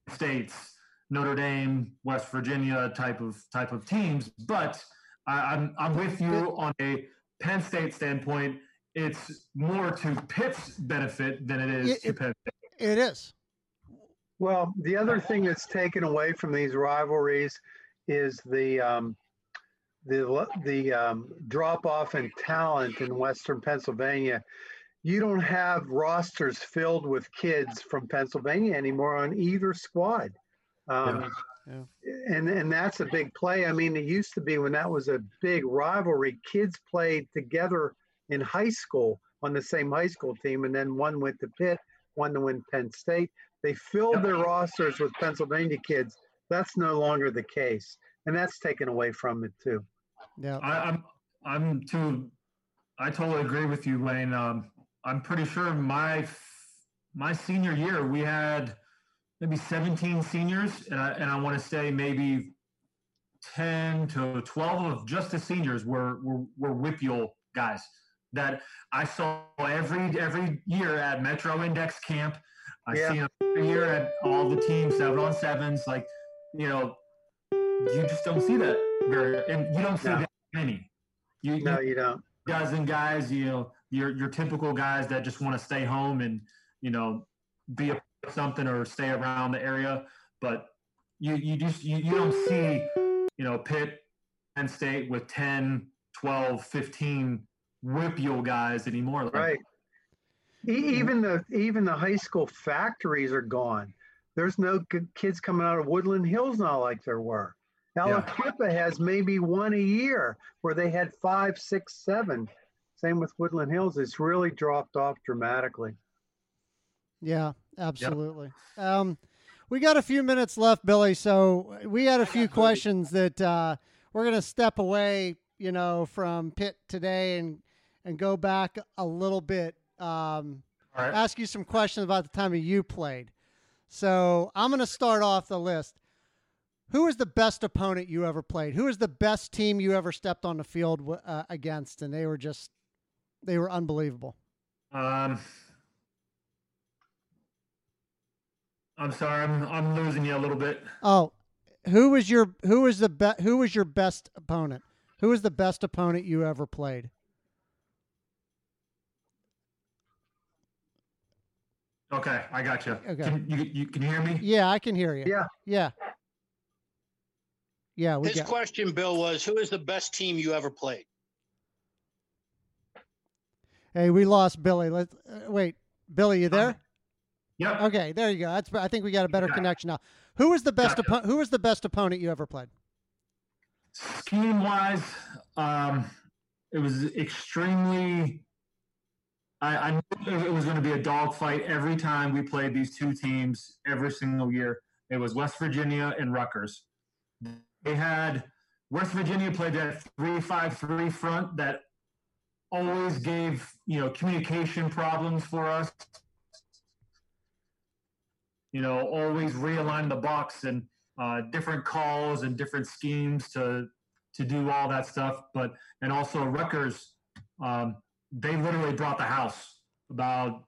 states Notre Dame, West Virginia type of type of teams. But I, I'm I'm with you on a Penn State standpoint. It's more to Pitt's benefit than it is it, to Penn State.
It is.
Well, the other thing that's taken away from these rivalries is the um, the the um, drop off in talent in Western Pennsylvania. You don't have rosters filled with kids from Pennsylvania anymore on either squad. Um, yeah. And and that's a big play. I mean, it used to be when that was a big rivalry. Kids played together in high school on the same high school team, and then one went to Pitt, one to win Penn State. They filled their rosters with Pennsylvania kids. That's no longer the case, and that's taken away from it too.
Yeah, I, am I'm, I'm too. I totally agree with you, Wayne. Um, I'm pretty sure my my senior year we had maybe 17 seniors, and I, and I want to say maybe 10 to 12 of just the seniors were were, were WPIAL guys that I saw every every year at Metro Index Camp. I yeah. see them every year at all the teams, seven on sevens. Like, you know, you just don't see that very, and you don't see no. Many.
You, no, you, you don't.
Dozen guys, you know, your your typical guys that just want to stay home and you know be a something or stay around the area. But you you just you, you don't see you know Pitt, Penn State with 10, 12, 15 WPIAL guys anymore. Like,
right. Even the even the high school factories are gone. There's no kids coming out of Woodland Hills now like there were. Aliquippa has maybe one a year where they had five, six, seven. Same with Woodland Hills. It's really dropped off dramatically.
Yeah, absolutely. Um, we got a few minutes left, Billy. So we had a few questions that uh, we're going to step away, you know, from Pitt today and and go back a little bit. Um,
All right.
ask you some questions about the time you played. So I'm going to start off the list. Who was the best opponent you ever played? Who was the best team you ever stepped on the field uh, against? And they were just, they were unbelievable.
Um, I'm sorry, I'm I'm losing you a little bit.
Oh, who was your who was the be, who was your best opponent? Who was the best opponent you ever played?
Okay, I got you.
Okay.
Can you, you can you hear me?
Yeah, I can hear you.
Yeah.
yeah, yeah. We
His
got.
question, Bill, was who is the best team you ever played?
Hey, we lost Billy. Let's uh, wait. Billy, you there?
Yep.
Okay, there you go. That's. I think we got a better
Okay.
connection now. Who was the best?
Gotcha.
Oppo- who was the best opponent you ever played?
Scheme wise, um, it was extremely. I, I knew it was going to be a dogfight every time we played these two teams every single year. It was West Virginia and Rutgers. They had West Virginia played that three-five-three front that always gave you know communication problems for us. You know, always realign the box and uh, different calls and different schemes to to do all that stuff. But and also Rutgers, um, they literally brought the house about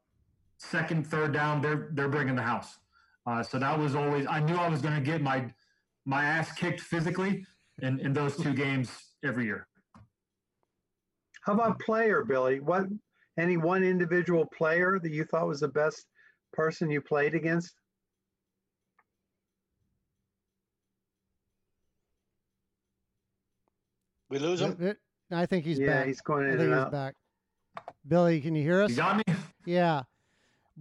second, third down. They're they're bringing the house. Uh, so that was always I knew I was going to get my my ass kicked physically in in those two games every year.
How about player, Billy? What any one individual player that you thought was the best person you played against?
We lose him.
I think he's
yeah,
back.
he's going
I think
and
he's
out.
back. Billy, can you hear us?
You got me?
Yeah.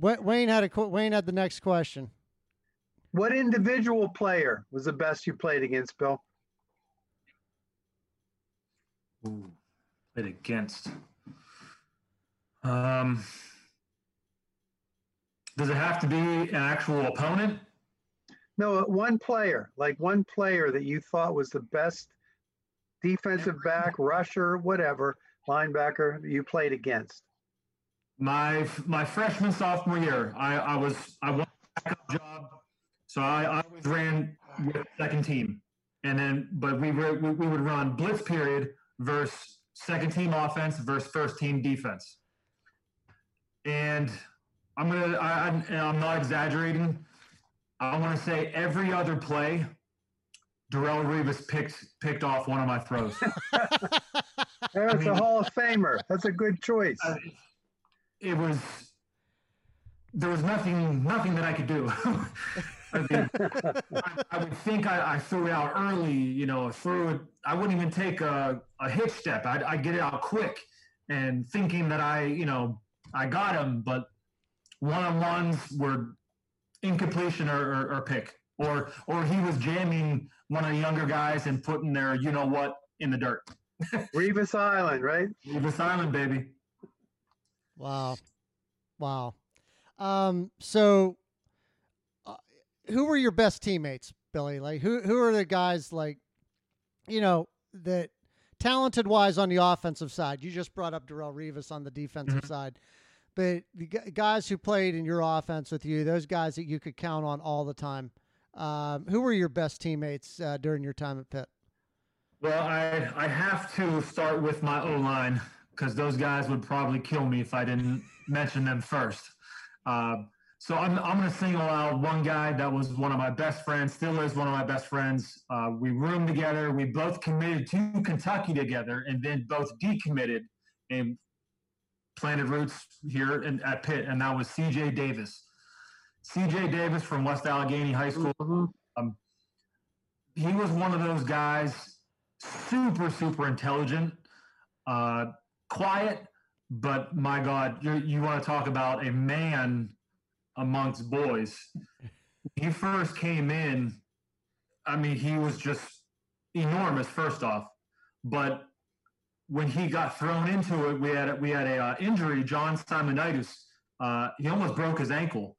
Wayne had a Wayne had the next question.
What individual player was the best you played against, Bill?
Ooh, played against. Um, does it have to be an actual opponent?
No, one player, like one player that you thought was the best defensive back, rusher, whatever, linebacker you played against.
My my freshman sophomore year, I, I was I won a backup job, so I, I always ran with second team, and then but we were we, we would run blitz period versus second team offense versus first team defense, and I'm gonna I, I'm, and I'm not exaggerating. I want to say every other play, Darrelle Revis picked picked off one of my throws.
That's
mean-
a Hall of Famer. That's a good choice.
Uh, it was there was nothing nothing that I could do. I, mean, I, I would think I, I threw it out early, you know, threw it. I wouldn't even take a, a hitch step. I'd, I'd get it out quick and thinking that I, you know, I got him, but one on ones were incompletion or, or, or pick, or or he was jamming one of the younger guys and putting their, you know what, in the dirt.
Revis Island, right?
Revis island, baby.
Wow. Wow. Um, so who were your best teammates, Billy? Like who who are the guys like you know that talented wise on the offensive side? You just brought up Darrelle Revis on the defensive side. But the guys who played in your offense with you, those guys that you could count on all the time, um, who were your best teammates uh, during your time at Pitt?
Well, I I have to start with my O line because those guys would probably kill me if I didn't mention them first. Uh, so I'm I'm going to single out one guy that was one of my best friends, still is one of my best friends. Uh, we roomed together. We both committed to Kentucky together, and then both decommitted and planted roots here in, at Pitt, and that was C.J. Davis. C.J. Davis from West Allegheny High School
Mhm.
he was one of those guys, super, super intelligent, uh, quiet, but my God, you you want to talk about a man amongst boys? He first came in. I mean, he was just enormous. First off, but when he got thrown into it, we had we had a uh, injury. John Simonitis. Uh, he almost broke his ankle,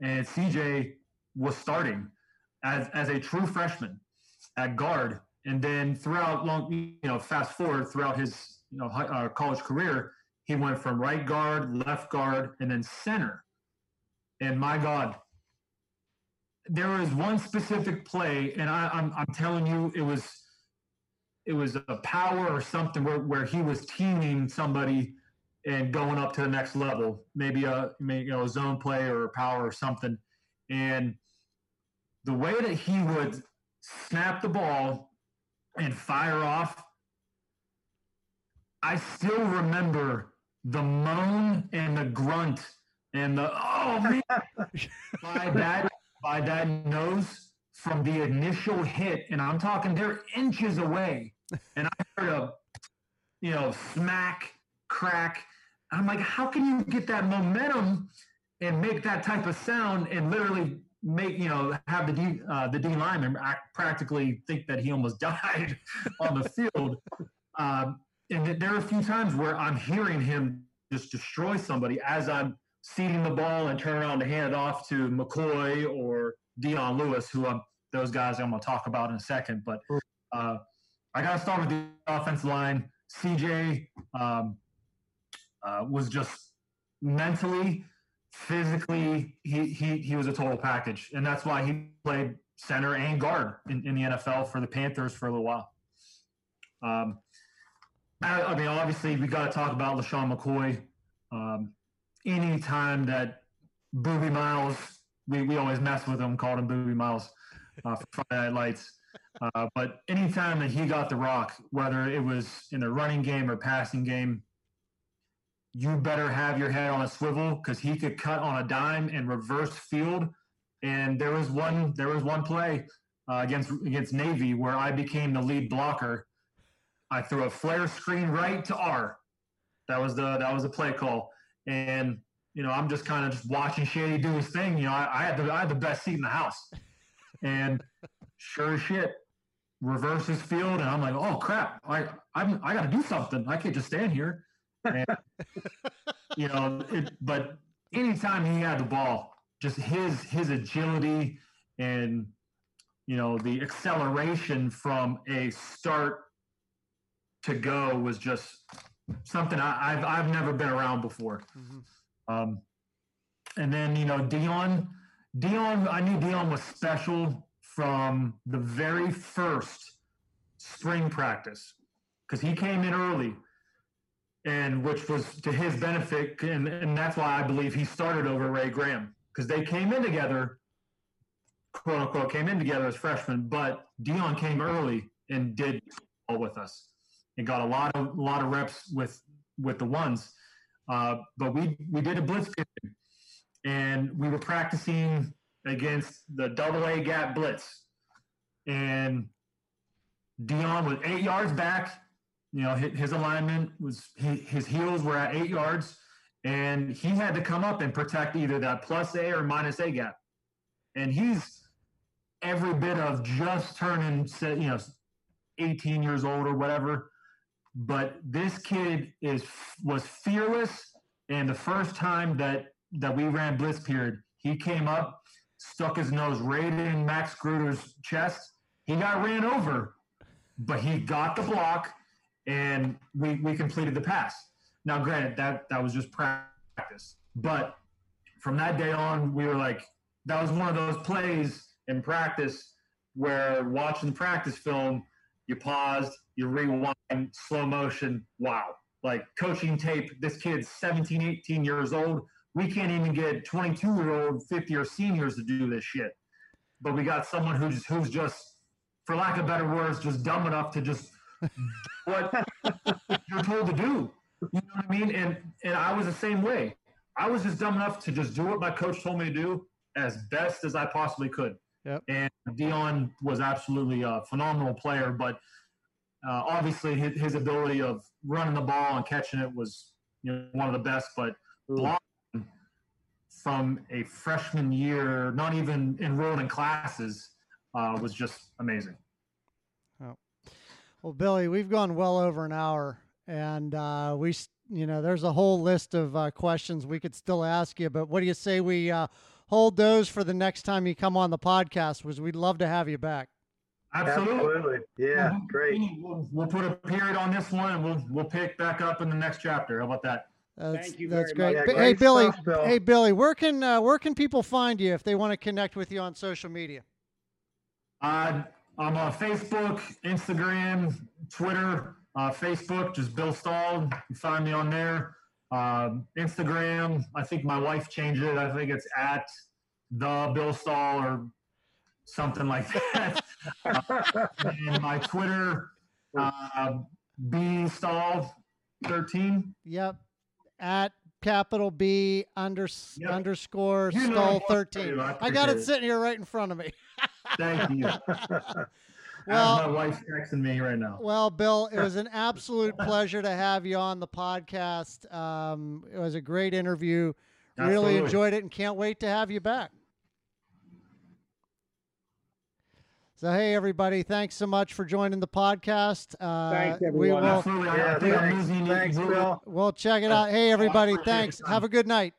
and CJ was starting as as a true freshman at guard, and then throughout long, you know, fast forward throughout his you know uh, college career, he went from right guard, left guard, and then center. And my God, there was one specific play, and I, I'm I'm telling you, it was it was a power or something where, where he was teaming somebody and going up to the next level, maybe a maybe, you know a zone play or a power or something, and the way that he would snap the ball and fire off, I still remember the moan and the grunt and the oh man by that by that nose from the initial hit, and I'm talking they're inches away, and I heard a you know smack crack. I'm like, how can you get that momentum and make that type of sound and literally make you know have the D uh, the D lineman practically think that he almost died on the field. Um, and there are a few times where I'm hearing him just destroy somebody as I'm seating the ball and turn around to hand it off to McCoy or Dion Lewis, who I'm those guys I'm going to talk about in a second. But uh, I got to start with the offensive line. CJ um, uh, was just mentally, physically, he, he, he was a total package. And that's why he played center and guard in, in the NFL for the Panthers for a little while. Um, I, I mean, obviously, we got to talk about LeSean McCoy. Um, anytime that Boobie Miles, we, we always mess with him, called him Boobie Miles uh, for Friday Night Lights. Uh, but anytime that he got the rock, whether it was in a running game or passing game, you better have your head on a swivel because he could cut on a dime and reverse field. And there was one there was one play uh, against against Navy where I became the lead blocker. I threw a flare screen right to R. That was the that was the play call. And you know, I'm just kind of just watching Shady do his thing. You know, I, I had the I had the best seat in the house. And sure as shit, reverses field, and I'm like, oh crap, I I'm, I got to do something. I can't just stand here. And, you know, it, but anytime he had the ball, just his his agility and you know the acceleration from a start to go was just something I, have I've never been around before. Mm-hmm. Um, and then you know Dion Dion, I knew Dion was special from the very first spring practice because he came in early and which was to his benefit and, and that's why i believe he started over ray graham because they came in together quote unquote came in together as freshmen but dion came early and did all with us and got a lot of a lot of reps with with the ones uh, but we we did a blitz and we were practicing against the double A gap blitz. And Dion was eight yards back. You know, his alignment was his heels were at eight yards, and he had to come up and protect either that plus A or minus A gap. And he's every bit of just turning, you know, 18 years old or whatever. But this kid is was fearless, and the first time that that we ran blitz period, he came up, stuck his nose right in Max Gruder's chest. He got ran over, but he got the block, and we we completed the pass. Now, granted, that that was just practice, but from that day on, we were like, that was one of those plays in practice where watching the practice film, you paused, you rewind, slow motion, wow. Like coaching tape, this kid's 17, 18 years old. We can't even get 22 year old 50 year seniors to do this shit. But we got someone who's who's just for lack of better words just dumb enough to just what you're told to do. You know what i mean? And and i was the same way. I was just dumb enough to just do what my coach told me to do as best as i possibly could
yep.
and dion was absolutely a phenomenal player but uh, obviously his, his ability of running the ball and catching it was you know one of the best, but blocking from a freshman year, not even enrolled in classes, uh, was just amazing. Oh.
Well, Billy, we've gone well over an hour, and uh, we, you know, there's a whole list of uh, questions we could still ask you. But what do you say we uh, hold those for the next time you come on the podcast? Was we'd love to have you back.
Absolutely.
Absolutely. Yeah,
Mhm.
great.
We'll, we'll put a period on this one, and we'll we'll pick back up in the next chapter. How about that?
That's,
Thank you
that's
very
great.
much.
But,
Yeah,
hey, Billy.
stuff, Bill.
Hey, Billy. Where can uh, where can people find you if they want to connect with you on social media?
Uh, I'm on Facebook, Instagram, Twitter. Uh, Facebook, just Bill Stull. You can find me on there. Um, Instagram, I think my wife changed it. I think it's at the Bill Stull or something like that. and my Twitter, uh, B Stull 13.
Yep. At capital B under,
Yep.
underscore
You know
skull thirteen.
I
I got it
it.
sitting here right in front of me.
Thank you.
Well-
my wife's texting me right now.
Well, Bill, it was an absolute pleasure to have you on the podcast. Um, it was a great interview. Really enjoyed it and can't wait to have you back. So, hey, everybody, thanks so much for joining the podcast. Uh,
Thanks,
We
everyone.
will,
Absolutely.
Yeah,
I think I'm
thanks, thanks, Bill.
we'll check it out. Hey, everybody, thanks. Have a good night.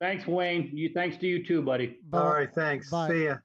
Thanks, Wayne. You thanks to you too, buddy.
Bye.
All right, thanks.
Bye.
See ya.